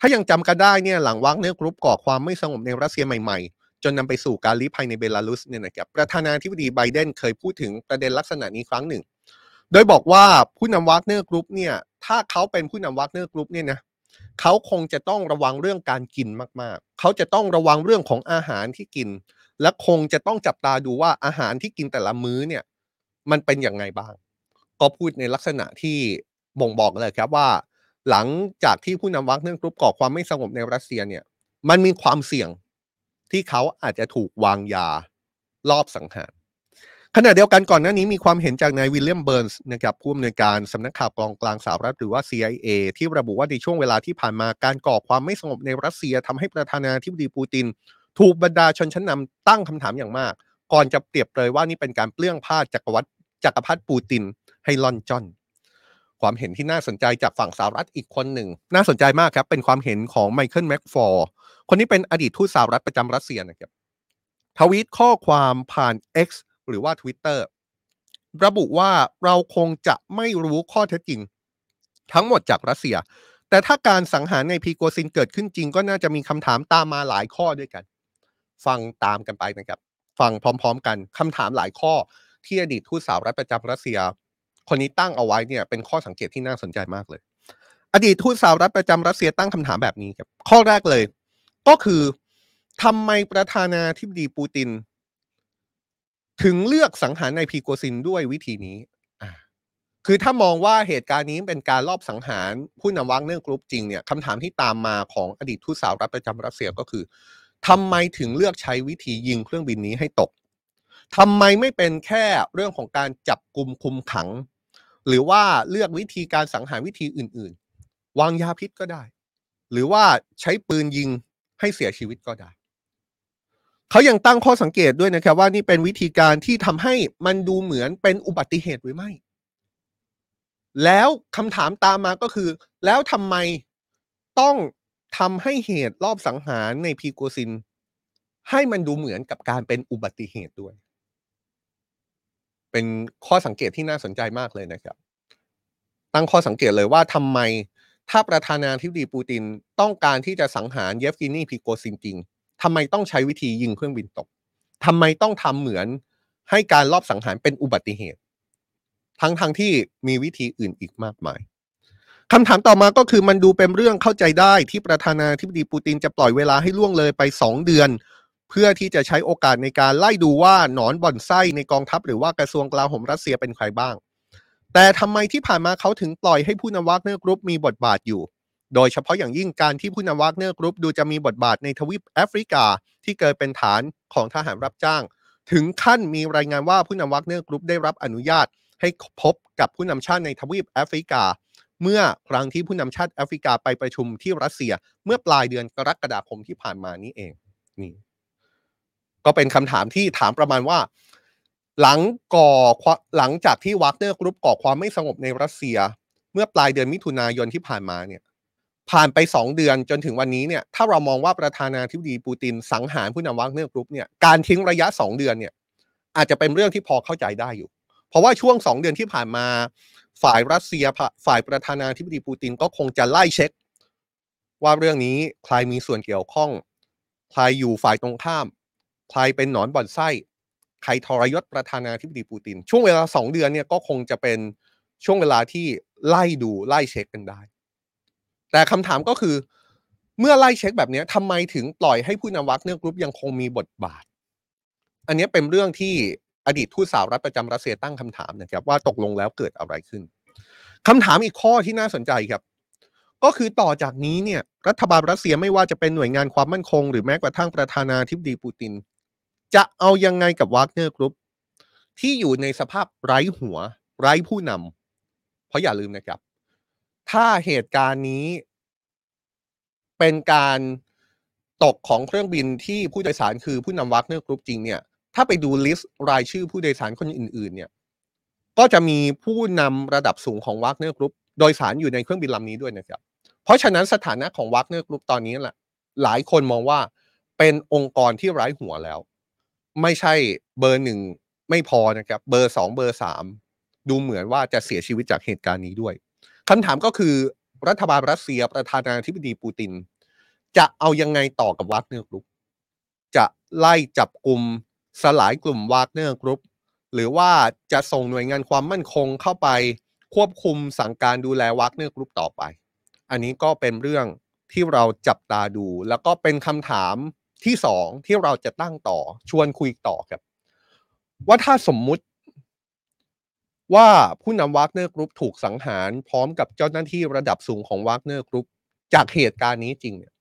ถ้ายังจำกันได้เนี่ยหลังวักเนื้อกรุ๊ปก่อความไม่สงบในรัสเซียใหม่ๆ จนนำไปสู่การลี้ภัยในเบลารุสเนี่ยนะครับประธานาธิบดีไบเดนเคยพูดถึงประเด็นลักษณะนี้ครั้งหนึ่ง โดยบอกว่าผู้นำวากเนอร์กรุ๊ปเนี่ยถ้าเขาเป็นผู้นำวากเนอร์กรุ๊ปเนี่ยนะเขาคงจะต้องระวังเรื่องการกินมากๆ เขาจะต้องระวังเรื่องของอาหารที่กิน และคงจะต้องจับตาดูว่าอาหารที่กินแต่ละมื้อเนี่ยมันเป็นอย่างไงบ้าง ก็พูดในลักษณะที่บ่งบอกเลยครับว่า หลังจากที่ผู้นำวากเนอร์กรุ๊ปก่อความไม่สงบในรัสเซียเนี่ยมันมีความเสี่ยง ที่เขาอาจจะถูกวางยาลอบสังหารขณะเดียวกันก่อนหน้านี้มีความเห็นจากนายวิลเลียมเบิร์นส์นะครับผู้อำนวยการสำนักข่าวกรองกลางสหรัฐหรือว่า CIA ที่ระบุว่าในช่วงเวลาที่ผ่านมาการก่อความไม่สงบในรัสเซียทำให้ประธานาธิบดีปูติน ถูกบรรดาชนชั้นนำตั้งคำถามอย่างมาก ก่อนจะเปรียบเลยว่านี่เป็นการเปลื้องผ้าจักรวรรดิจักรพรรดิปูตินให้ล่อนจ้อน ความเห็นที่น่าสนใจจากฝั่งสหรัฐอีกคนหนึ่ง น่าสนใจมากครับเป็นความเห็นของไมเคิลแม็กฟอล คนนี้เป็นอดีตทูตสหรัฐประจำรัสเซียนะครับทวีตข้อความผ่าน X หรือว่า Twitter ระบุว่าเราคงจะไม่รู้ข้อเท็จจริง ทั้งหมดจากรัสเซีย แต่ถ้าการสังหารในพีโกซินเกิดขึ้นจริง ก็น่าจะมีคำถามตามมาหลายข้อด้วยกัน ฟังตามกันไปนะครับ ฟังพร้อม ๆ กันคำถามหลายข้อที่อดีตทูตสาวรัฐประจำรัสเซีย คนนี้ตั้งเอาไว้เนี่ยเป็นข้อสังเกตที่น่าสนใจมากเลย อดีตทูตสหรัฐประจำรัสเซียตั้งคำถามแบบนี้ครับข้อแรกเลย ก็คือทำไมประธานาธิบดีปูติน ถึงเลือกสังหารนายพรีโกซินด้วยวิธีนี้ คือถ้ามองว่าเหตุการณ์นี้เป็นการลอบสังหารผู้นำวากเนอร์กรุ๊ปจริงเนี่ยคำถามที่ตามมาของอดีตทูตสหรัฐประจำรัสเซียก็คือทำไมถึงเลือกใช้วิธียิงเครื่องบินนี้ให้ตกทำไมไม่เป็นแค่เรื่องของการจับกลุ่มคุมขัง หรือว่าเลือกวิธีการสังหารวิธีอื่น ๆ วางยาพิษก็ได้ หรือว่าใช้ปืนยิง ให้เสียชีวิตก็ได้ เขายังตั้งข้อสังเกตด้วยนะครับ ว่านี่เป็นวิธีการที่ทำให้มันดูเหมือนเป็นอุบัติเหตุหรือไม่ แล้วคำถามตามมาก็คือ แล้วทำไมต้องทำให้เหตุรอบสังหารในพีโกซิน ให้มันดูเหมือนกับการเป็นอุบัติเหตุด้วย เป็นข้อสังเกตที่น่าสนใจมากเลยนะครับ ตั้งข้อสังเกตเลยว่าทำไม ถ้าประธานาธิบดีปูตินต้องการที่จะสังหารเยฟกินีพีโกซินจริงทำไมต้องใช้วิธียิงเครื่องบินตกทำไมต้องทำเหมือนให้การลอบสังหารเป็นอุบัติเหตุ ทั้งทางที่มีวิธีอื่นอีกมากมายคำถามต่อมาก็คือมันดูเป็นเรื่องเข้าใจได้ที่ประธานาธิบดีปูตินจะปล่อยเวลาให้ล่วงเลยไปสองเดือน เพื่อที่จะใช้โอกาสในการไล่ดูว่าหนอนบ่อนไส้ในกองทัพหรือว่ากระทรวงกลาโหมรัสเซียเป็นใครบ้าง แต่ทำไมที่ผ่านมาเขาถึงปล่อยให้ผู้นำวากเนอร์กรุ๊ปมีบทบาทอยู่ โดยเฉพาะอย่างยิ่งการที่ผู้นำวากเนอร์กรุ๊ปดูจะมีบทบาทในทวีปแอฟริกาที่เกิดเป็นฐานของทหารรับจ้าง ถึงขั้นมีรายงานว่าผู้นำวากเนอร์กรุ๊ปได้รับอนุญาต ให้พบกับผู้นำชาติในทวีปแอฟริกา เมื่อครั้งที่ผู้นำชาติแอฟริกาไปประชุมที่รัสเซียเมื่อปลายเดือนกรกฎาคมที่ผ่านมานี้เองนี่ก็เป็นคำถามที่ถามประมาณว่า หลังก่อหลังจากที่วากเนอร์กรุ๊ปก่อความไม่สงบในรัสเซีย เมื่อปลายเดือนมิถุนายนที่ผ่านมาเนี่ยผ่านไปสองเดือนจนถึงวันนี้เนี่ยถ้าเรามองว่าประธานาธิบดีปูตินสังหารผู้นำวากเนอร์กรุ๊ปเนี่ยการทิ้งระยะสองเดือนเนี่ยอาจจะเป็นเรื่องที่พอเข้าใจได้อยู่ เพราะว่าช่วงสองเดือนที่ผ่านมา ฝ่ายรัสเซียฝ่ายประธานาธิบดีปูตินก็คงจะไล่เช็ค ว่าเรื่องนี้ใครมีส่วนเกี่ยวข้อง ใครอยู่ฝ่ายตรงข้าม ใครเป็นหนอนบ่อนไส้ ใครทรยศประธานาธิบดีปูติน ช่วงเวลาสองเดือนเนี่ยก็คงจะเป็นช่วงเวลาที่ไล่ดูไล่เช็คกันได้ แต่คำถามก็คือ เมื่อไล่เช็คแบบนี้ทำไมถึงปล่อยให้ผู้นำวากเนอร์กรุ๊ปยังคงมีบทบาท อันนี้เป็นเรื่องที่อดีตทูตสหรัฐประจำรัสเซียตั้งคำถามนะครับว่าตกลงแล้วเกิดอะไรขึ้นคำถามอีกข้อที่น่าสนใจครับ ก็คือต่อจากนี้เนี่ยรัฐบาลรัสเซียไม่ว่าจะเป็นหน่วยงานความมั่นคง หรือแม้กระทั่งประธานาธิบดีปูติน จะเอายังไงกับวากเนอร์กรุ๊ปที่อยู่ในสภาพไร้หัว ไร้ผู้นำเพราะอย่าลืมนะครับ ถ้าเหตุการณ์นี้ เป็นการตกของเครื่องบินที่ผู้โดยสารคือผู้นำวากเนอร์กรุ๊ปจริงเนี่ย ถ้าไปดูลิสต์รายชื่อผู้โดยสารคนอื่น ๆ เนี่ย ก็จะมีผู้นำระดับสูงของวากเนอร์กรุ๊ปโดยสารอยู่ในเครื่องบินลำนี้ด้วยนะครับ เพราะฉะนั้นสถานะของวากเนอร์กรุ๊ปตอนนี้แหละหลายคนมองว่าเป็นองค์กรที่ไร้หัวแล้ว ไม่ใช่เบอร์หนึ่งไม่พอนะครับ เบอร์สองเบอร์สามดูเหมือนว่าจะเสียชีวิตจากเหตุการณ์นี้ด้วยคำถามก็คือรัฐบาลรัสเซียประธานาธิบดีปูติน จะเอายังไงต่อกับวากเนอร์กรุ๊ปจะไล่จับกลุ่มสลายกลุ่มวากเนอร์กรุ๊ปหรือว่าจะส่งหน่วยงานความมั่นคงเข้าไปควบคุมสั่งการดูแลวักเนอร์กรุ๊ปต่อไป อันนี้ก็เป็นเรื่องที่เราจับตาดู แล้วก็เป็นคำถาม ที่สองที่เราจะตั้งต่อชวนคุยต่อครับ ว่าถ้าสมมุติว่าผู้นำวากเนอร์กรุ๊ปถูกสังหารพร้อมกับเจ้าหน้าที่ระดับสูงของวากเนอร์กรุ๊ปจากเหตุการณ์นี้จริงเนี่ย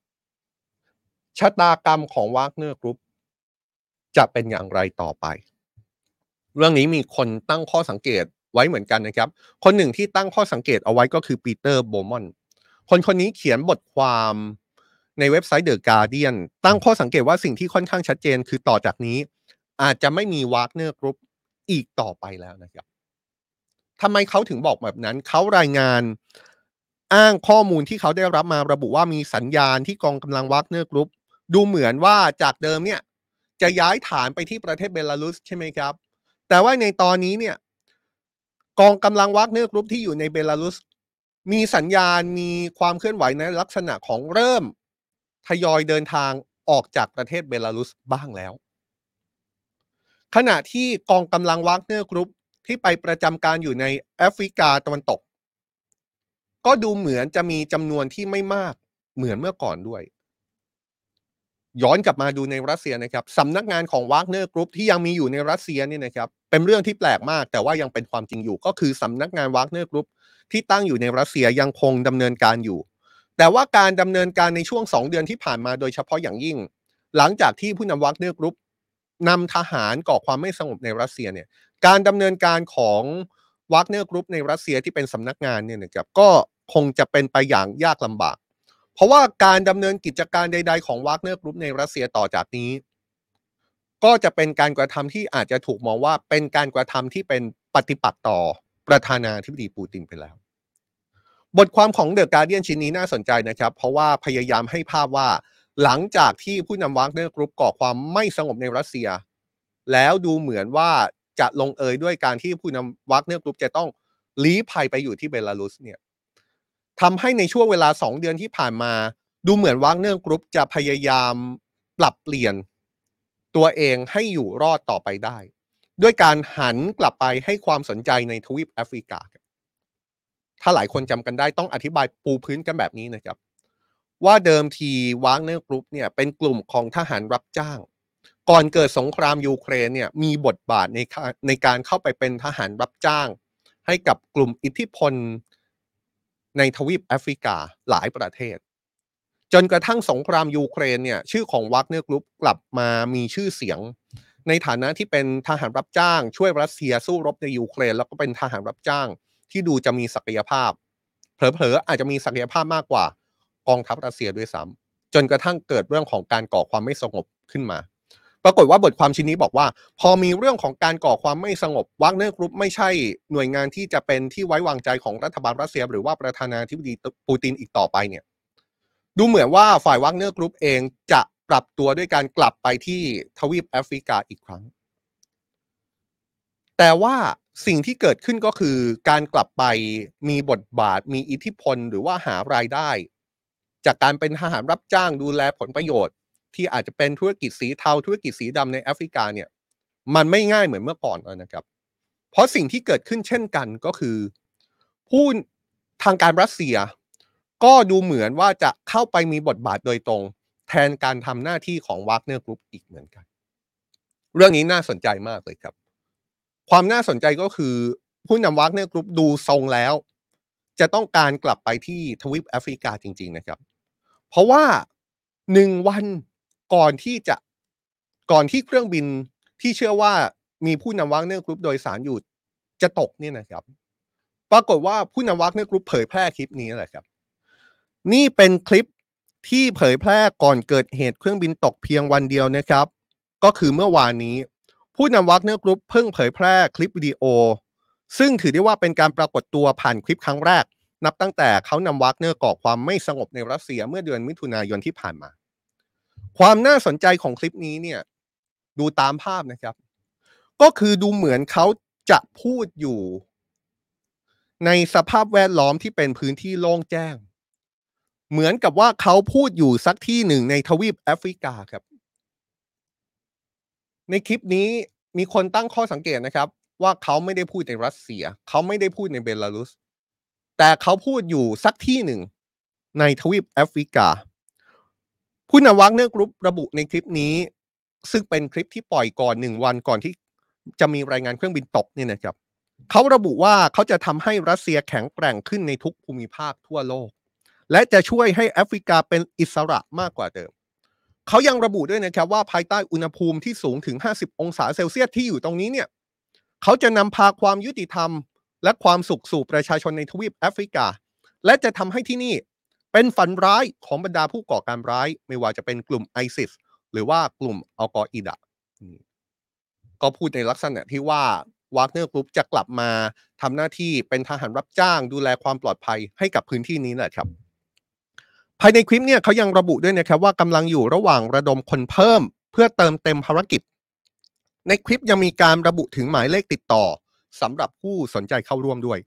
ชะตากรรมของวากเนอร์กรุ๊ปจะเป็นอย่างไรต่อไป เรื่องนี้มีคนตั้งข้อสังเกตไว้เหมือนกันนะครับ คนหนึ่งที่ตั้งข้อสังเกตเอาไว้ก็คือปีเตอร์โบมอนคนคนนี้เขียนบทความ ในเว็บไซต์เดอะการ์เดียนตั้งข้อสังเกตว่าสิ่งที่ค่อนข้างชัดเจนคือต่อจากนี้ อาจจะไม่มีวากเนอร์กรุ๊ปอีกต่อไปแล้วนะครับทำไมเขาถึงบอกแบบนั้น เขารายงานอ้างข้อมูลที่เขาได้รับมาระบุว่ามีสัญญาณที่กองกำลังวากเนอร์กรุ๊ปดูเหมือนว่าจากเดิมเนี่ยจะย้ายฐานไปที่ประเทศเบลารุสใช่ไหมครับ แต่ว่าในตอนนี้เนี่ยกองกำลังวักเนอร์กรุ๊ปที่อยู่ในเบลารุสมีสัญญาณมีความเคลื่อนไหวในลักษณะของเริ่ม ทยอยเดินทางออกจากประเทศเบลารุสบ้างแล้ว ขณะที่กองกำลังวักเนอร์กรุ๊ปที่ไปประจำการอยู่ในแอฟริกาตะวันตก ก็ดูเหมือนจะมีจำนวนที่ไม่มากเหมือนเมื่อก่อนด้วย ย้อนกลับมาดูในรัสเซียนะครับสำนักงานของวากเนอร์กรุ๊ปที่ยังมีอยู่ในรัสเซียเนี่ยนะครับเป็นเรื่องที่แปลกมาก แต่ว่ายังเป็นความจริงอยู่ ก็คือสำนักงานวากเนอร์กรุ๊ปที่ตั้งอยู่ในรัสเซียยังคงดำเนินการอยู่ แต่ว่าการดำเนินการในช่วง 2 เดือนที่ผ่านมาโดยเฉพาะอย่างยิ่ง หลังจากที่ผู้นำวากเนอร์กรุ๊ปนำทหารก่อความไม่สงบในรัสเซียเนี่ยการดำเนินการของวากเนอร์กรุ๊ปในรัสเซียที่เป็นสำนักงานเนี่ยนะครับก็คงจะเป็นไปอย่างยากลำบาก เพราะว่าการดำเนินกิจการใด ๆ ของวากเนอร์กรุ๊ปในรัสเซียต่อจากนี้ ก็จะเป็นการกระทำที่อาจจะถูกมองว่าเป็นการกระทำที่เป็นปฏิปักษ์ต่อประธานาธิบดีปูตินไปแล้ว บทความของเดอะการ์เดียนชิ้นนี้น่าสนใจนะครับ เพราะว่าพยายามให้ภาพว่า หลังจากที่ผู้นำวากเนอร์กรุ๊ปก่อความไม่สงบในรัสเซีย แล้วดูเหมือนว่าจะลงเอยด้วยการที่ผู้นำวากเนอร์กรุ๊ปจะต้องลี้ภัยไปอยู่ที่เบลารุสเนี่ยทำให้ในช่วงเวลา 2 เดือนที่ผ่านมา ดูเหมือนวากเนอร์กรุ๊ปจะพยายามปรับเปลี่ยนตัวเองให้อยู่รอดต่อไปได้ ด้วยการหันกลับไปให้ความสนใจในทวีปแอฟริกา ถ้าหลายคนจำกันได้ต้องอธิบายปูพื้นกันแบบนี้นะครับ ว่าเดิมทีวากเนอร์กรุ๊ปเนี่ยเป็นกลุ่มของทหารรับจ้าง ก่อนเกิดสงครามยูเครนเนี่ยมีบทบาทในในการเข้าไปเป็นทหารรับจ้าง ให้กับกลุ่มอิทธิพลในทวีปแอฟริกาหลายประเทศ จนกระทั่งสงครามยูเครนเนี่ยชื่อของวักเนอร์กรุ๊ปกลับมามีชื่อเสียง ในฐานะที่เป็นทหารรับจ้าง ช่วยรัสเซียสู้รบในยูเครน แล้วก็เป็นทหารรับจ้าง ที่ดูจะมีศักยภาพ เผลอๆอาจจะมีศักยภาพมากกว่ากองทัพรัสเซียด้วยซ้ำจนกระทั่งเกิดเรื่องของการก่อความไม่สงบขึ้นมา ปรากฏว่าบทความชิ้นนี้บอกว่า พอมีเรื่องของการก่อความไม่สงบวักเนอร์กรุ๊ปไม่ใช่หน่วยงานที่จะเป็นที่ไว้วางใจของรัฐบาลรัสเซีย หรือว่าประธานาธิบดีปูตินอีกต่อไปเนี่ยดูเหมือนว่าฝ่ายวักเนอร์กรุ๊ปเองจะปรับตัวด้วยการกลับไปที่ทวีปแอฟริกาอีกครั้ง แต่ว่า สิ่งที่เกิดขึ้นก็คือการกลับไปมีบทบาทมีอิทธิพลหรือว่าหารายได้ จากการเป็นทหารรับจ้างดูแลผลประโยชน์ ที่อาจจะเป็นธุรกิจสีเทาธุรกิจสีดำในแอฟริกาเนี่ยมันไม่ง่ายเหมือนเมื่อก่อนแล้วนะครับ เพราะสิ่งที่เกิดขึ้นเช่นกันก็คือ ผู้ทางการรัสเซีย ก็ดูเหมือนว่าจะเข้าไปมีบทบาทโดยตรง แทนการทำหน้าที่ของวากเนอร์กรุ๊ปอีกเหมือนกัน เรื่องนี้น่าสนใจมากเลยครับ ความน่าสนใจก็คือผู้นำวากเนอร์กรุ๊ปดูทรงแล้ว จะต้องการกลับไปที่ทวีปแอฟริกาจริง ๆ นะครับ เพราะว่าหนึ่งวันก่อนที่จะก่อนที่เครื่องบินที่เชื่อว่ามีผู้นำวากเนอร์กรุ๊ปโดยสารอยู่จะตกเนี่ยนะครับ ปรากฏว่าผู้นำวากเนอร์กรุ๊ปเผยแพร่คลิปนี้แหละครับ นี่เป็นคลิปที่เผยแพร่ก่อนเกิดเหตุเครื่องบินตกเพียงวันเดียวนะครับ ก็คือเมื่อวานนี้ ผู้นำวากเนอร์กรุ๊ปเพิ่งเผยแพร่คลิปวิดีโอ ซึ่งถือได้ว่าเป็นการปรากฏตัวผ่านคลิปครั้งแรก นับตั้งแต่เขานำวากเนอร์ก่อความไม่สงบในรัสเซียเมื่อเดือนมิถุนายนที่ผ่านมา ความน่าสนใจของคลิปนี้เนี่ยดูตามภาพนะครับ ก็คือดูเหมือนเขาจะพูดอยู่ ในสภาพแวดล้อมที่เป็นพื้นที่โล่งแจ้ง เหมือนกับว่าเขาพูดอยู่สักที่หนึ่งในทวีปแอฟริกาครับ ในคลิปนี้มีคนตั้งข้อสังเกตนะครับ ว่าเขาไม่ได้พูดในรัสเซีย เขาไม่ได้พูดในเบลารุส แต่เขาพูดอยู่สักที่หนึ่งในทวีปแอฟริกา ผู้นำวักเนอร์กรุ๊ประบุในคลิปนี้ ซึ่งเป็นคลิปที่ปล่อยก่อนหนึ่งวันก่อนที่จะมีรายงานเครื่องบินตกเนี่ยนะครับเขาระบุว่าเขาจะทำให้รัสเซียแข็งแกร่งขึ้นในทุกภูมิภาคทั่วโลก และจะช่วยให้แอฟริกาเป็นอิสระมากกว่าเดิม เขายังระบุด้วยนะครับว่าภายใต้อุณหภูมิที่สูงถึง 50 องศาเซลเซียสที่อยู่ตรงนี้เนี่ยเขาจะนำพาความยุติธรรม และความสุขสู่ประชาชนในทวีปแอฟริกา และจะทำให้ที่นี่เป็นฝันร้ายของบรรดาผู้ก่อการร้าย ไม่ว่าจะเป็นกลุ่มไอซิสหรือว่ากลุ่มอัลกออิดะห์ก็พูดในลักษณะที่ว่าวากเนอร์กรุ๊ปจะกลับมาทำหน้าที่เป็นทหารรับจ้างดูแลความปลอดภัยให้กับพื้นที่นี้แหละครับ ภายในคลิปเนี่ยเขายังระบุด้วยนะครับว่ากำลังอยู่ระหว่างระดมคนเพิ่ม เพื่อเติมเต็มภารกิจ ในคลิปยังมีการระบุถึงหมายเลขติดต่อสำหรับผู้สนใจเข้าร่วมด้วย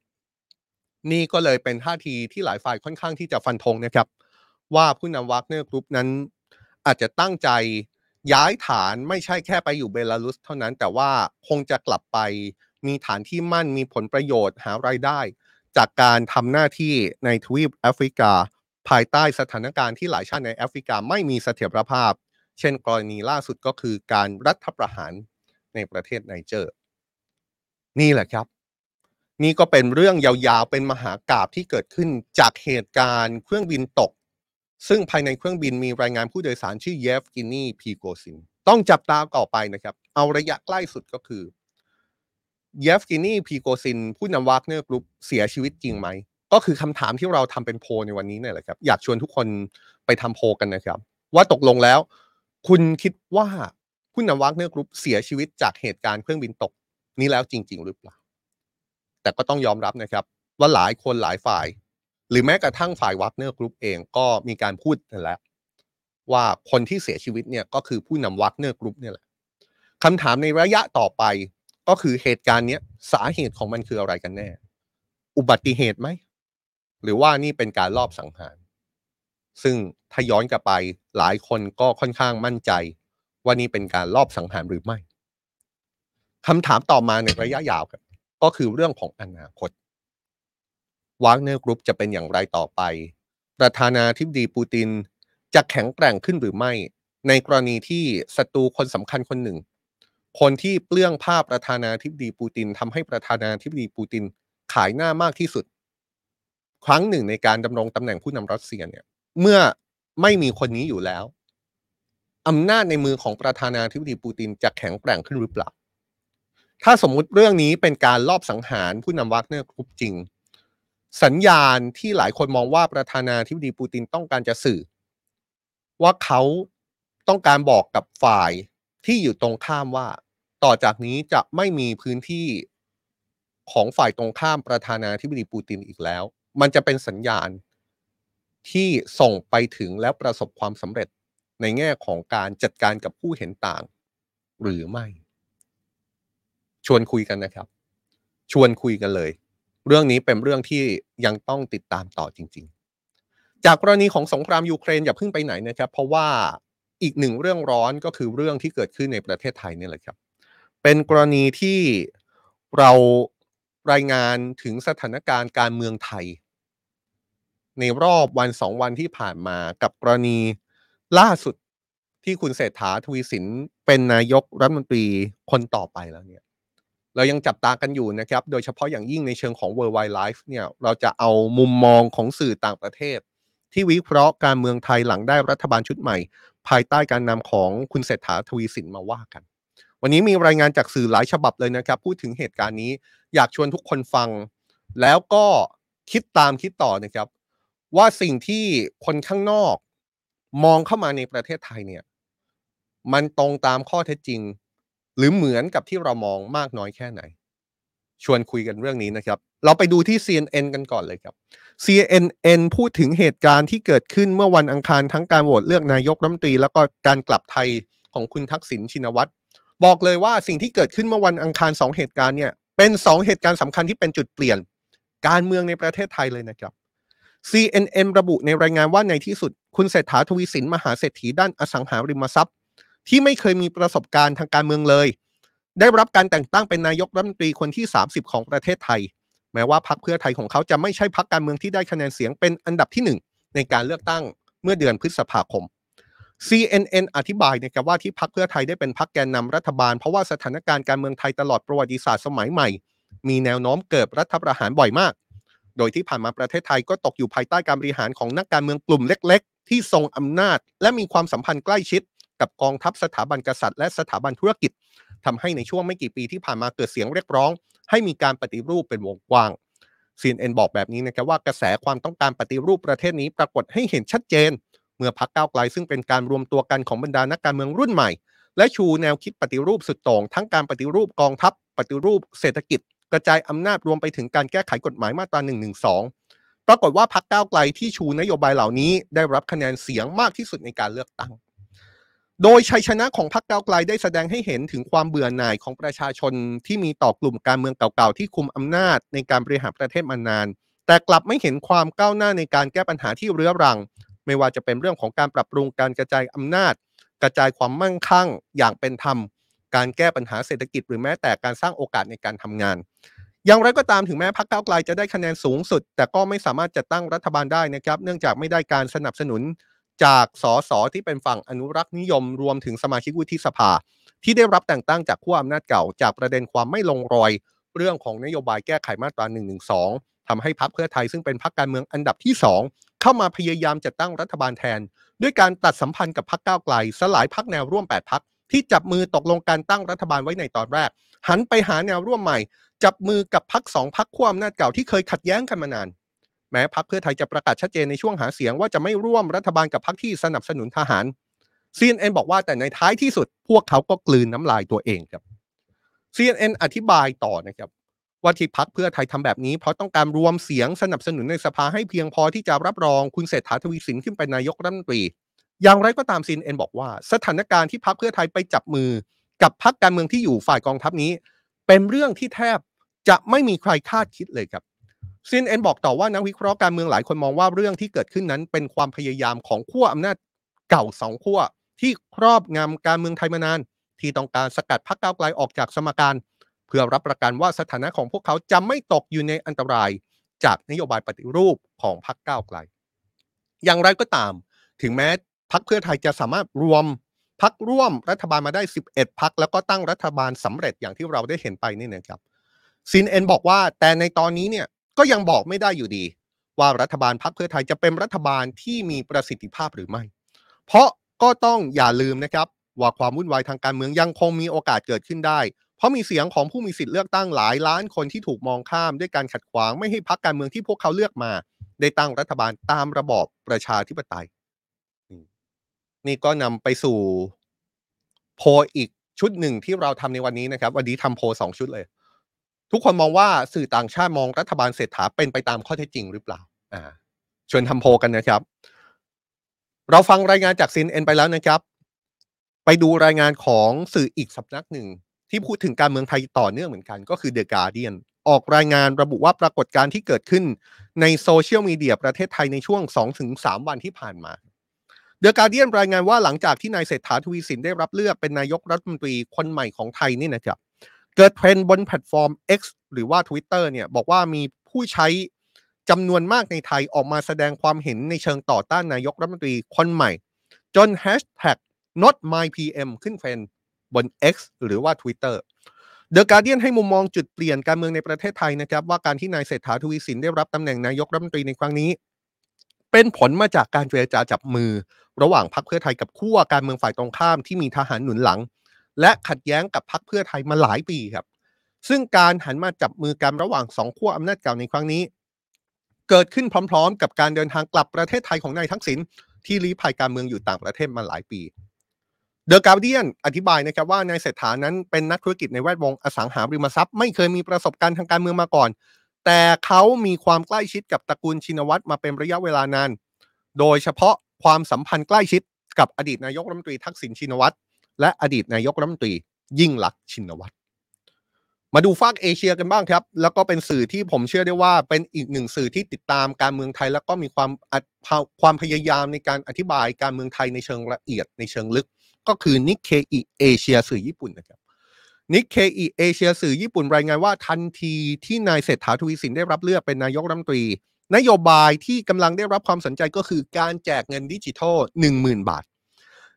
นี่ก็เลยเป็นท่าทีที่หลายฝ่ายค่อนข้างที่จะฟันธงนะครับ ว่าผู้นำวากเนอร์กรุ๊ปนั้น อาจจะตั้งใจย้ายฐานไม่ใช่แค่ไปอยู่เบลารุสเท่านั้น แต่ว่าคงจะกลับไปมีฐานที่มั่นมีผลประโยชน์หารายได้ จากการทำหน้าที่ในทวีปแอฟริกา ภายใต้สถานการณ์ที่หลายชาติในแอฟริกาไม่มีเสถียรภาพ เช่นกรณีล่าสุดก็คือการรัฐประหารในประเทศไนเจอร์ นี่แหละครับ นี่ก็เป็นเรื่องยาวๆ เป็นมหากาพย์ที่เกิดขึ้นจากเหตุการณ์เครื่องบินตก ซึ่งภายในเครื่องบินมีรายงานผู้โดยสารชื่อเยฟเกนี พรีโกซิน ต้องจับตาต่อไปนะครับ เอาระยะใกล้สุดก็คือเยฟเกนี พรีโกซิน ผู้นำวากเนอร์กรุ๊ปเสียชีวิตจริงไหม ก็คือคำถามที่เราทำเป็นโพลในวันนี้เนี่ยแหละครับ อยากชวนทุกคนไปทำโพลกันนะครับ ว่าตกลงแล้ว คุณคิดว่าผู้นำวากเนอร์กรุ๊ปเสียชีวิตจากเหตุการณ์เครื่องบินตกนี้แล้วจริง ๆ หรือเปล่า แต่ก็ต้องยอมรับนะครับ ว่าหลายคนหลายฝ่าย หรือแม้กระทั่งฝ่ายวากเนอร์กรุ๊ปเองก็มีการพูดกันแล้วว่าคนที่เสียชีวิตเนี่ยก็คือผู้นำวากเนอร์กรุ๊ปเนี่ยแหละคำถามในระยะต่อไปก็คือเหตุการณ์เนี้ยสาเหตุของมันคืออะไรกันแน่ อุบัติเหตุไหม หรือว่านี่เป็นการลอบสังหาร ซึ่งถ้าย้อนกลับไปหลายคนก็ค่อนข้างมั่นใจ ว่านี่เป็นการลอบสังหารหรือไม่คำถามต่อมาในระยะยาวก็คือเรื่องของอนาคตวากเนอร์กรุ๊ปจะเป็นอย่างไรต่อไป ประธานาธิบดีปูตินจะแข็งแกร่งขึ้นหรือไม่ ในกรณีที่ศัตรูคนสำคัญคนหนึ่ง คนที่เปลื้องผ้าประธานาธิบดีปูตินทำให้ประธานาธิบดีปูตินขายหน้ามากที่สุด ครั้งหนึ่งในการดำรงตำแหน่งผู้นำรัสเซียเนี่ย เมื่อไม่มีคนนี้อยู่แล้วอำนาจในมือของประธานาธิบดีปูตินจะแข็งแกร่งขึ้นหรือเปล่า ถ้าสมมุติเรื่องนี้เป็นการลอบสังหารผู้นำวากเนอร์กรุ๊ปจริง สัญญาณที่หลายคนมองว่าประธานาธิบดีปูตินต้องการจะสื่อ ว่าเขาต้องการบอกกับฝ่ายที่อยู่ตรงข้ามว่า ต่อจากนี้จะไม่มีพื้นที่ของฝ่ายตรงข้ามประธานาธิบดีปูตินอีกแล้ว มันจะเป็นสัญญาณที่ส่งไปถึงและประสบความสำเร็จในแง่ของการจัดการกับผู้เห็นต่าง หรือไม่ ชวนคุยกันนะครับ ชวนคุยกันเลย เรื่องนี้เป็นเรื่องที่ยังต้องติดตามต่อจริง ๆ จากกรณีของสงครามยูเครนอย่าเพิ่งไปไหนนะครับ เพราะว่าอีกหนึ่งเรื่องร้อนก็คือเรื่องที่เกิดขึ้นในประเทศไทยนี่แหละครับ เป็นกรณีที่เรารายงานถึงสถานการณ์การเมืองไทย ในรอบวันสองวันที่ผ่านมากับกรณีล่าสุดที่คุณเศรษฐาทวีสินเป็นนายกรัฐมนตรีคนต่อไปแล้วเนี่ย เรายังจับตากันอยู่นะครับ โดยเฉพาะอย่างยิ่งในเชิงของ World Wide Life เนี่ยเราจะเอามุมมองของสื่อต่างประเทศ ที่วิเคราะห์การเมืองไทยหลังได้รัฐบาลชุดใหม่ ภายใต้การนำของคุณเศรษฐาทวีสินมาว่ากัน วันนี้มีรายงานจากสื่อหลายฉบับเลยนะครับ พูดถึงเหตุการณ์นี้อยากชวนทุกคนฟัง แล้วก็คิดตามคิดต่อนะครับ ว่าสิ่งที่คนข้างนอก มองเข้ามาในประเทศไทยเนี่ย มันตรงตามข้อเท็จจริง หรือเหมือนกับที่เรามองมากน้อยแค่ไหน ชวนคุยกันเรื่องนี้นะครับ เราไปดูที่ CNN กันก่อนเลยครับ CNN พูดถึงเหตุการณ์ที่เกิดขึ้นเมื่อวันอังคารทั้งการโหวตเลือกนายกรัฐมนตรี แล้วก็การกลับไทยของคุณทักษิณชินวัตรบอกเลยว่าสิ่งที่เกิดขึ้นเมื่อวันอังคารสองเหตุการณ์เนี่ยเป็นสองเหตุการณ์สำคัญที่เป็นจุดเปลี่ยน การเมืองในประเทศไทยเลยนะครับ CNN ระบุในรายงานว่าในที่สุด คุณเศรษฐาทวีสินมหาเศรษฐีด้านอสังหาริมทรัพย์ ที่ไม่เคยมีประสบการณ์ทางการเมืองเลย ได้รับการแต่งตั้งเป็นนายกรัฐมนตรีคนที่ 30 ของประเทศไทย แม้ว่าพรรคเพื่อไทยของเขาจะไม่ใช่พรรคการเมืองที่ได้คะแนนเสียงเป็นอันดับที่ 1 ในการเลือกตั้งเมื่อเดือนพฤษภาคม CNN อธิบายนะครับว่าที่พรรคเพื่อไทยได้เป็นพรรคแกนนำรัฐบาล เพราะว่าสถานการณ์การเมืองไทยตลอดประวัติศาสตร์สมัยใหม่ มีแนวโน้มเกิดรัฐประหารบ่อยมาก โดยที่ผ่านมาประเทศไทยก็ตกอยู่ภายใต้การบริหารของนักการเมืองกลุ่มเล็ก ๆ ที่ทรงอำนาจ และมีความสัมพันธ์ใกล้ชิด กับกองทัพสถาบันกษัตริย์และสถาบันธุรกิจทำให้ในช่วงไม่กี่ปีที่ผ่านมาเกิดเสียงเรียกร้อง ให้มีการปฏิรูปเป็นวงกว้าง CNN บอกแบบนี้นะครับว่ากระแสความต้องการปฏิรูปประเทศนี้ปรากฏให้เห็นชัดเจน เมื่อพรรคก้าวไกลซึ่งเป็นการรวมตัวกันของบรรดานักการเมืองรุ่นใหม่ และชูแนวคิดปฏิรูปสุดโต่งทั้งการปฏิรูปกองทัพ ปฏิรูปเศรษฐกิจ กระจายอำนาจรวมไปถึงการแก้ไขกฎหมายมาตรา1นึปรากฏว่าพรรคก้าวไกลที่ชูนโยบายเหล่านี้ได้รับคะแนนเสียงมากที่สุดในการเลือกตั้ง โดยชัยชนะของพรรคก้าวไกลได้แสดงให้เห็นถึงความเบื่อหน่ายของประชาชนที่มีต่อกลุ่มการเมืองเก่าๆที่คุมอำนาจในการบริหารประเทศมานาน แต่กลับไม่เห็นความก้าวหน้าในการแก้ปัญหาที่เรื้อรัง ไม่ว่าจะเป็นเรื่องของการปรับปรุงการกระจายอำนาจ กระจายความมั่งคั่ง อย่างเป็นธรรม การแก้ปัญหาเศรษฐกิจหรือแม้แต่การสร้างโอกาสในการทำงาน อย่างไรก็ตามถึงแม้พรรคก้าวไกลจะได้คะแนนสูงสุด แต่ก็ไม่สามารถจัดตั้งรัฐบาลได้นะครับ เนื่องจากไม่ได้การสนับสนุนจากสสที่เป็นฝั่งอนุรักษ์นิยม รวมถึงสมาชิกวุฒิสภา ที่ได้รับแต่งตั้งจากขั้วอำนาจเก่า จากประเด็นความไม่ลงรอย เรื่องของนโยบายแก้ไขมาตรา1นึทำให้พรรคเพื่อไทยซึ่งเป็นพรรคการเมืองอันดับที่ 2 เข้ามาพยายามจัดตั้งรัฐบาลแทน ด้วยการตัดสัมพันธ์กับพรรคก้าวไกล สลายพรรคแนวร่วม 8พรรค ที่จับมือตกลงการตั้งรัฐบาลไว้ในตอนแรก หันไปหาแนวร่วมใหม่ จับมือกับพรรคสองพรรคขั้วอำนาจเก่าที่เคยขัดแย้งกันมานาน แม้พรรคเพื่อไทยจะประกาศชัดเจนในช่วงหาเสียงว่าจะไม่ร่วมรัฐบาลกับพรรคที่สนับสนุนทหาร CNN บอกว่าแต่ในท้ายที่สุดพวกเขาก็กลืนน้ำลายตัวเองครับ CNN อธิบายต่อนะครับว่าที่พักเพื่อไทยทำแบบนี้เพราะต้องการรวมเสียงสนับสนุนในสภาให้เพียงพอที่จะรับรองคุณเศรษฐาทวีสินขึ้นเป็นนายกรัฐมนตรี อย่างไรก็ตามซีนเอ็นบอกว่า สถานการณ์ที่พักเพื่อไทยไปจับมือ กับพักการเมืองที่อยู่ฝ่ายกองทัพนี้ เป็นเรื่องที่แทบจะไม่มีใครคาดคิดเลยครับซีนเอ็นบอกต่อว่านักวิเคราะห์การเมืองหลายคนมองว่าเรื่องที่เกิดขึ้นนั้น เป็นความพยายามของขั้วอำนาจเก่าสองขั้วที่ครอบงำการเมืองไทยมานาน ที่ต้องการสกัดพรรคก้าวไกลออกจากสมการ เพื่อรับประกันว่าสถานะของพวกเขาจะไม่ตกอยู่ในอันตราย จากนโยบายปฏิรูปของพรรคก้าวไกล อย่างไรก็ตาม ถึงแม้ พรรคเพื่อไทยจะสามารถรวมพรรคร่วมรัฐบาลมาได้ 11พรรคแล้วก็ตั้งรัฐบาลสำเร็จอย่างที่เราได้เห็นไปนี่นะครับซินเอ็นบอกว่าแต่ในตอนนี้เนี่ยก็ยังบอกไม่ได้อยู่ดี ว่ารัฐบาลพรรคเพื่อไทยจะเป็นรัฐบาลที่มีประสิทธิภาพหรือไม่ เพราะก็ต้องอย่าลืมนะครับว่าความวุ่นวายทางการเมืองยังคงมีโอกาสเกิดขึ้นได้ เพราะมีเสียงของผู้มีสิทธิ์เลือกตั้งหลายล้านคนที่ถูกมองข้ามด้วยการขัดขวางไม่ให้พรรคการเมืองที่พวกเขาเลือกมา ได้ตั้งรัฐบาลตามระบอบประชาธิปไตย นี่ก็นำไปสู่โพอีกชุดหนึ่งที่เราทำในวันนี้นะครับ วันนี้ทำโพสองชุดเลย ทุกคนมองว่าสื่อต่างชาติมองรัฐบาลเศรษฐาเป็นไปตามข้อเท็จจริงหรือเปล่า อ่าชวนทำโพลกันนะครับ เราฟังรายงานจาก CNN ไปแล้วนะครับ ไปดูรายงานของสื่ออีกสำนักหนึ่ง ที่พูดถึงการเมืองไทยต่อเนื่องเหมือนกัน ก็คือ The Guardian ออกรายงานระบุว่าปรากฏการณ์ที่เกิดขึ้นในโซเชียลมีเดียประเทศไทยในช่วง 2-3 วันที่ผ่านมา The Guardian รายงานว่าหลังจากที่นายเศรษฐาทวีสินได้รับเลือกเป็นนายกรัฐมนตรีคนใหม่ของไทยนี่นะครับเกิดเทรนด์บนแพลตฟอร์ม X หรือว่า Twitter เนี่ยบอกว่ามีผู้ใช้จำนวนมากในไทยออกมาแสดงความเห็นในเชิงต่อต้านนายกรัฐมนตรีคนใหม่ จนแฮชแท็ก not my PM ขึ้นเทรนด์บน X หรือว่า Twitter เดอะการเดียนให้มุมมองจุดเปลี่ยนการเมืองในประเทศไทยนะครับ ว่าการที่นายเศรษฐาทวีสินได้รับตำแหน่งนายกรัฐมนตรีในครั้งนี้ เป็นผลมาจากการเจรจาจับมือ ระหว่างพรรคเพื่อไทยกับขั้วการเมืองฝ่ายตรงข้ามที่มีทหารหนุนหลัง และขัดแย้งกับพรรคเพื่อไทยมาหลายปีครับ ซึ่งการหันมาจับมือกันระหว่างสองขั้วอำนาจเก่าในครั้งนี้ เกิดขึ้นพร้อม ๆ กับการเดินทางกลับประเทศไทยของนายทักษิณที่ลี้ภัยการเมืองอยู่ต่างประเทศมาหลายปีเดอะการ์เดียนอธิบายนะครับว่านายเศรษฐานั้นเป็นนักธุรกิจในแวดวงอสังหาริมทรัพย์ ไม่เคยมีประสบการณ์ทางการเมืองมาก่อน แต่เขามีความใกล้ชิดกับตระกูลชินวัตรมาเป็นระยะเวลานาน โดยเฉพาะ ความสัมพันธ์ใกล้ชิดกับอดีตนายกรัฐมนตรีทักษิณชินวัตรและอดีตนายกรัฐมนตรียิ่งลักษณ์ชินวัตรมาดูฝั่งเอเชียกันบ้างครับ แล้วก็เป็นสื่อที่ผมเชื่อได้ว่าเป็นอีกหนึ่งสื่อที่ติดตามการเมืองไทย แล้วก็มีความความพยายามในการอธิบายการเมืองไทยในเชิงละเอียดในเชิงลึก ก็คือ Nikkei Asia สื่อญี่ปุ่นนะครับ Nikkei Asia สื่อญี่ปุ่นรายงานว่าทันทีที่นายเศรษฐาทวีสินได้รับเลือกเป็นนายกรัฐมนตรี นโยบายที่กำลังได้รับความสนใจก็คือการแจกเงินดิจิทัล 10,000 บาท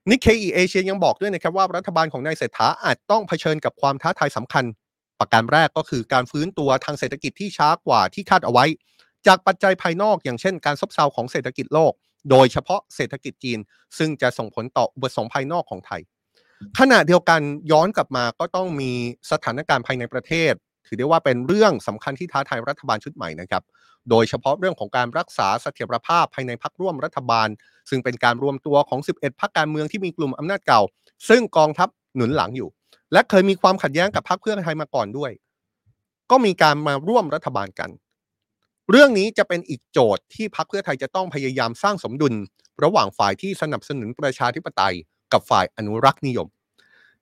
นิกเคอีเอเชียยังบอกด้วยนะครับว่ารัฐบาลของนายเศรษฐาอาจต้องเผชิญกับความท้าทายสำคัญ ประการแรกก็คือการฟื้นตัวทางเศรษฐกิจที่ช้ากว่าที่คาดเอาไว้ จากปัจจัยภายนอกอย่างเช่น การซบเซาของเศรษฐกิจโลก โดยเฉพาะเศรษฐกิจจีน ซึ่งจะส่งผลต่ออุปสงค์ภายนอกของไทยขณะเดียวกันย้อนกลับมาก็ต้องมีสถานการณ์ภายในประเทศ ถือได้ว่าเป็นเรื่องสำคัญที่ท้าทายรัฐบาลชุดใหม่นะครับ โดยเฉพาะเรื่องของการรักษาเสถียรภาพภายในพักร่วมรัฐบาล ซึ่งเป็นการรวมตัวของ 11 พักการเมืองที่มีกลุ่มอำนาจเก่า ซึ่งกองทัพหนุนหลังอยู่ และเคยมีความขัดแย้งกับพรรคเพื่อไทยมาก่อนด้วย ก็มีการมาร่วมรัฐบาลกัน เรื่องนี้จะเป็นอีกโจทย์ที่พรรคเพื่อไทยจะต้องพยายามสร้างสมดุล ระหว่างฝ่ายที่สนับสนุนประชาธิปไตย กับฝ่ายอนุรักษ์นิยม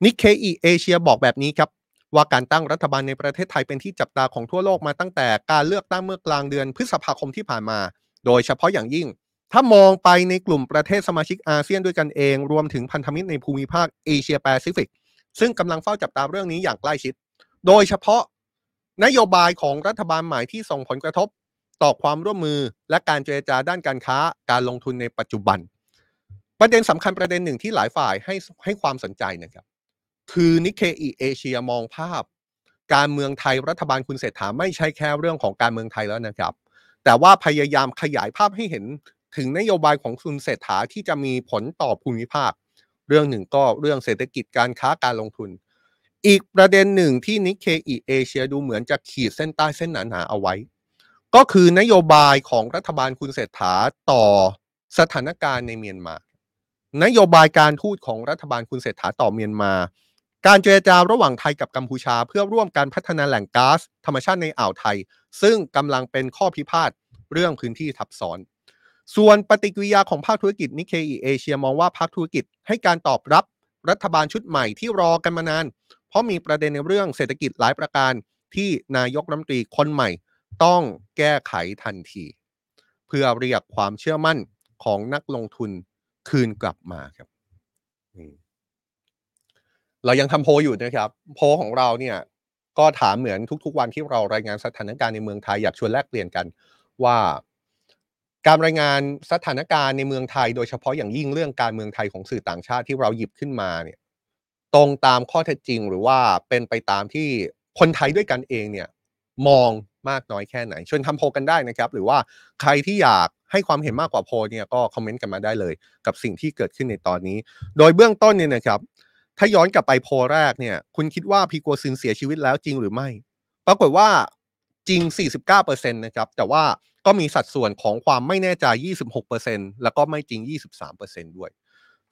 Nikkei Asia บอกแบบนี้ครับ ว่าการตั้งรัฐบาลในประเทศไทยเป็นที่จับตาของทั่วโลกมาตั้งแต่การเลือกตั้งเมื่อกลางเดือนพฤษภาคมที่ผ่านมา โดยเฉพาะอย่างยิ่ง ถ้ามองไปในกลุ่มประเทศสมาชิกอาเซียนด้วยกันเอง รวมถึงพันธมิตรในภูมิภาคเอเชียแปซิฟิกซึ่งกำลังเฝ้าจับตาเรื่องนี้อย่างใกล้ชิด โดยเฉพาะนโยบายของรัฐบาลใหม่ที่ส่งผลกระทบต่อความร่วมมือและการเจรจาด้านการค้าการลงทุนในปัจจุบัน ประเด็นสำคัญประเด็นหนึ่งที่หลายฝ่ายให้ให้ความสนใจนะครับ คือ Nikkei Asia มองภาพ การเมืองไทยรัฐบาลคุณเศรษฐาไม่ใช่แค่เรื่องของการเมืองไทยแล้วนะครับ แต่ว่าพยายามขยายภาพให้เห็นถึงนโยบายของคุณเศรษฐาที่จะมีผลต่อภูมิภาค เรื่องหนึ่งก็เรื่องเศรษฐกิจการค้าการลงทุน อีกประเด็นหนึ่งที่ Nikkei Asia ดูเหมือนจะขีดเส้นใต้เส้นหนาๆเอาไว้ ก็คือนโยบายของรัฐบาลคุณเศรษฐาต่อสถานการณ์ในเมียนมา นโยบายการทูตของรัฐบาลคุณเศรษฐาต่อเมียนมา การเจรจาระหว่างไทยกับกัมพูชา เพื่อร่วมการพัฒนาแหล่งก๊าซธรรมชาติในอ่าวไทย ซึ่งกำลังเป็นข้อพิพาทเรื่องพื้นที่ทับซ้อน ส่วนปฏิกิริยาของภาคธุรกิจนิเคอีเอเชียมองว่าภาคธุรกิจให้การตอบรับรัฐบาลชุดใหม่ที่รอกันมานาน เพราะมีประเด็นในเรื่องเศรษฐกิจหลายประการที่นายกรัฐมนตรีคนใหม่ ต้องแก้ไขทันที เพื่อเรียกความเชื่อมั่นของนักลงทุนคืนกลับมาครับ เรายังทำโพอยู่นะครับโพของเราเนี่ยก็ถามเหมือนทุกๆ วันที่เรารายงานสถานการณ์ในเมืองไทยอยากชวนแลกเปลี่ยนกันว่า การรายงานสถานการณ์ในเมืองไทย โดยเฉพาะอย่างยิ่งเรื่องการเมืองไทยของสื่อต่างชาติที่เราหยิบขึ้นมาเนี่ยตรงตามข้อเท็จจริงหรือว่าเป็นไปตามที่คนไทยด้วยกันเองเนี่ยมองมากน้อยแค่ไหนชวนทำโพกันได้นะครับ หรือว่าใครที่อยากให้ความเห็นมากกว่าโพเนี่ยก็คอมเมนต์กันมาได้เลย กับสิ่งที่เกิดขึ้นในตอนนี้ โดยเบื้องต้นเนี่ยนะครับ ถ้าย้อนกลับไปโพแรกเนี่ย คุณคิดว่าพีโกซินเสียชีวิตแล้วจริงหรือไม่ ปรากฏว่าจริง 49%นะครับ แต่ว่าก็มีสัดส่วนของความไม่แน่ใจ 26%แล้วก็ไม่จริง 23%ด้วย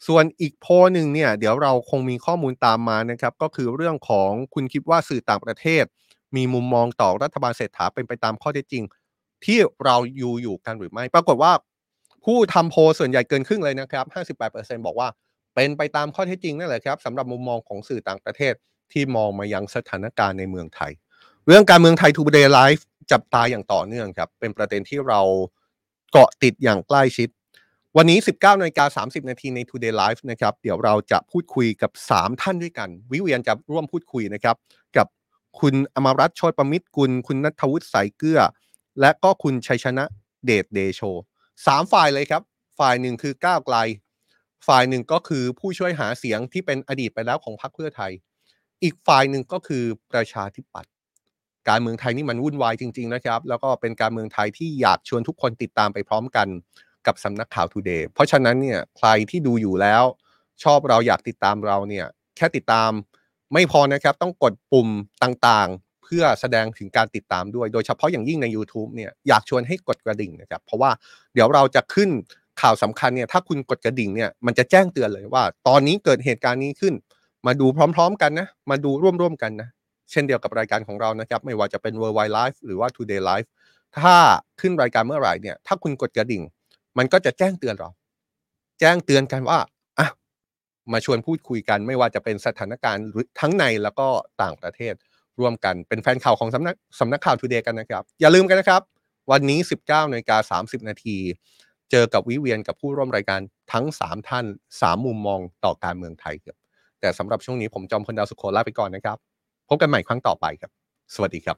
ส่วนอีกโพหนึ่งเนี่ย เดี๋ยวเราคงมีข้อมูลตามมานะครับ ก็คือเรื่องของคุณคิดว่าสื่อต่างประเทศ มีมุมมองต่อรัฐบาลเศรษฐาเป็นไปตามข้อเท็จจริง ที่เราอยู่อยู่กันหรือไม่ ปรากฏว่า ผู้ทำโพส่วนใหญ่เกินครึ่งเลยนะครับ 58%บอกว่า เป็นไปตามข้อเท็จจริงนั่นแหละครับสำหรับมุมมองของสื่อต่างประเทศที่มองมายังสถานการณ์ในเมืองไทย เรื่องการเมืองไทยทูเดย์ไลฟ์จับตาอย่างต่อเนื่องครับเป็นประเด็นที่เราเกาะติดอย่างใกล้ชิด วันนี้ 19นาฬิกา30 นาทีใน Today Live นะครับเดี๋ยวเราจะพูดคุยกับ 3 ท่านด้วยกัน วิเวียนจะร่วมพูดคุยนะครับ กับคุณอมรรัตน์ชติประมิตรกุล คุณนัทวุฒิสายเกลือ และก็คุณชัยชนะเดชเดโชสามฝ่ายเลยครับ ฝ่ายหนึ่งคือก้าวไกล ฝ่ายหนึ่งก็คือผู้ช่วยหาเสียงที่เป็นอดีตไปแล้วของพรรคเพื่อไทย อีกฝ่ายหนึ่งก็คือประชาธิปัตย์การเมืองไทยนี่มันวุ่นวายจริง ๆ นะครับ แล้วก็เป็นการเมืองไทยที่อยากชวนทุกคนติดตามไปพร้อมกันกับสำนักข่าวทูเดย์เพราะฉะนั้นเนี่ยใครที่ดูอยู่แล้ว ชอบเราอยากติดตามเราเนี่ยแค่ติดตามไม่พอนะครับต้องกดปุ่มต่างๆ เพื่อแสดงถึงการติดตามด้วย โดยเฉพาะอย่างยิ่งใน YouTube เนี่ยอยากชวนให้กดกระดิ่งนะครับ เพราะว่าเดี๋ยวเราจะขึ้น ข่าวสำคัญเนี่ยถ้าคุณกดกระดิ่งเนี่ยมันจะแจ้งเตือนเลยว่า ตอนนี้เกิดเหตุการณ์นี้ขึ้น มาดูพร้อม ๆ กันนะมาดูร่วมๆกันนะเช่นเดียวกับรายการของเรานะครับ ไม่ว่าจะเป็น Worldwide Live หรือว่า Today Live ถ้าขึ้นรายการเมื่อไหร่เนี่ย ถ้าคุณกดกระดิ่ง มันก็จะแจ้งเตือนเรา แจ้งเตือนกันว่าอะมาชวนพูดคุยกัน ไม่ว่าจะเป็นสถานการณ์ทั้งในแล้วก็ต่างประเทศร่วมกันเป็นแฟนข่าวของสำนักสำนักข่าวทูเดย์กันนะครับ อย่าลืมกันนะครับ วันนี้ 19นาฬิกา30 นาที เจอกับวิเวียนกับผู้ร่วมรายการทั้ง 3 ท่าน 3 มุมมองต่อการเมืองไทยครับแต่สำหรับช่วงนี้ผมจอมพลดาวสุโขลาไปก่อนนะครับ พบกันใหม่ครั้งต่อไปครับ สวัสดีครับ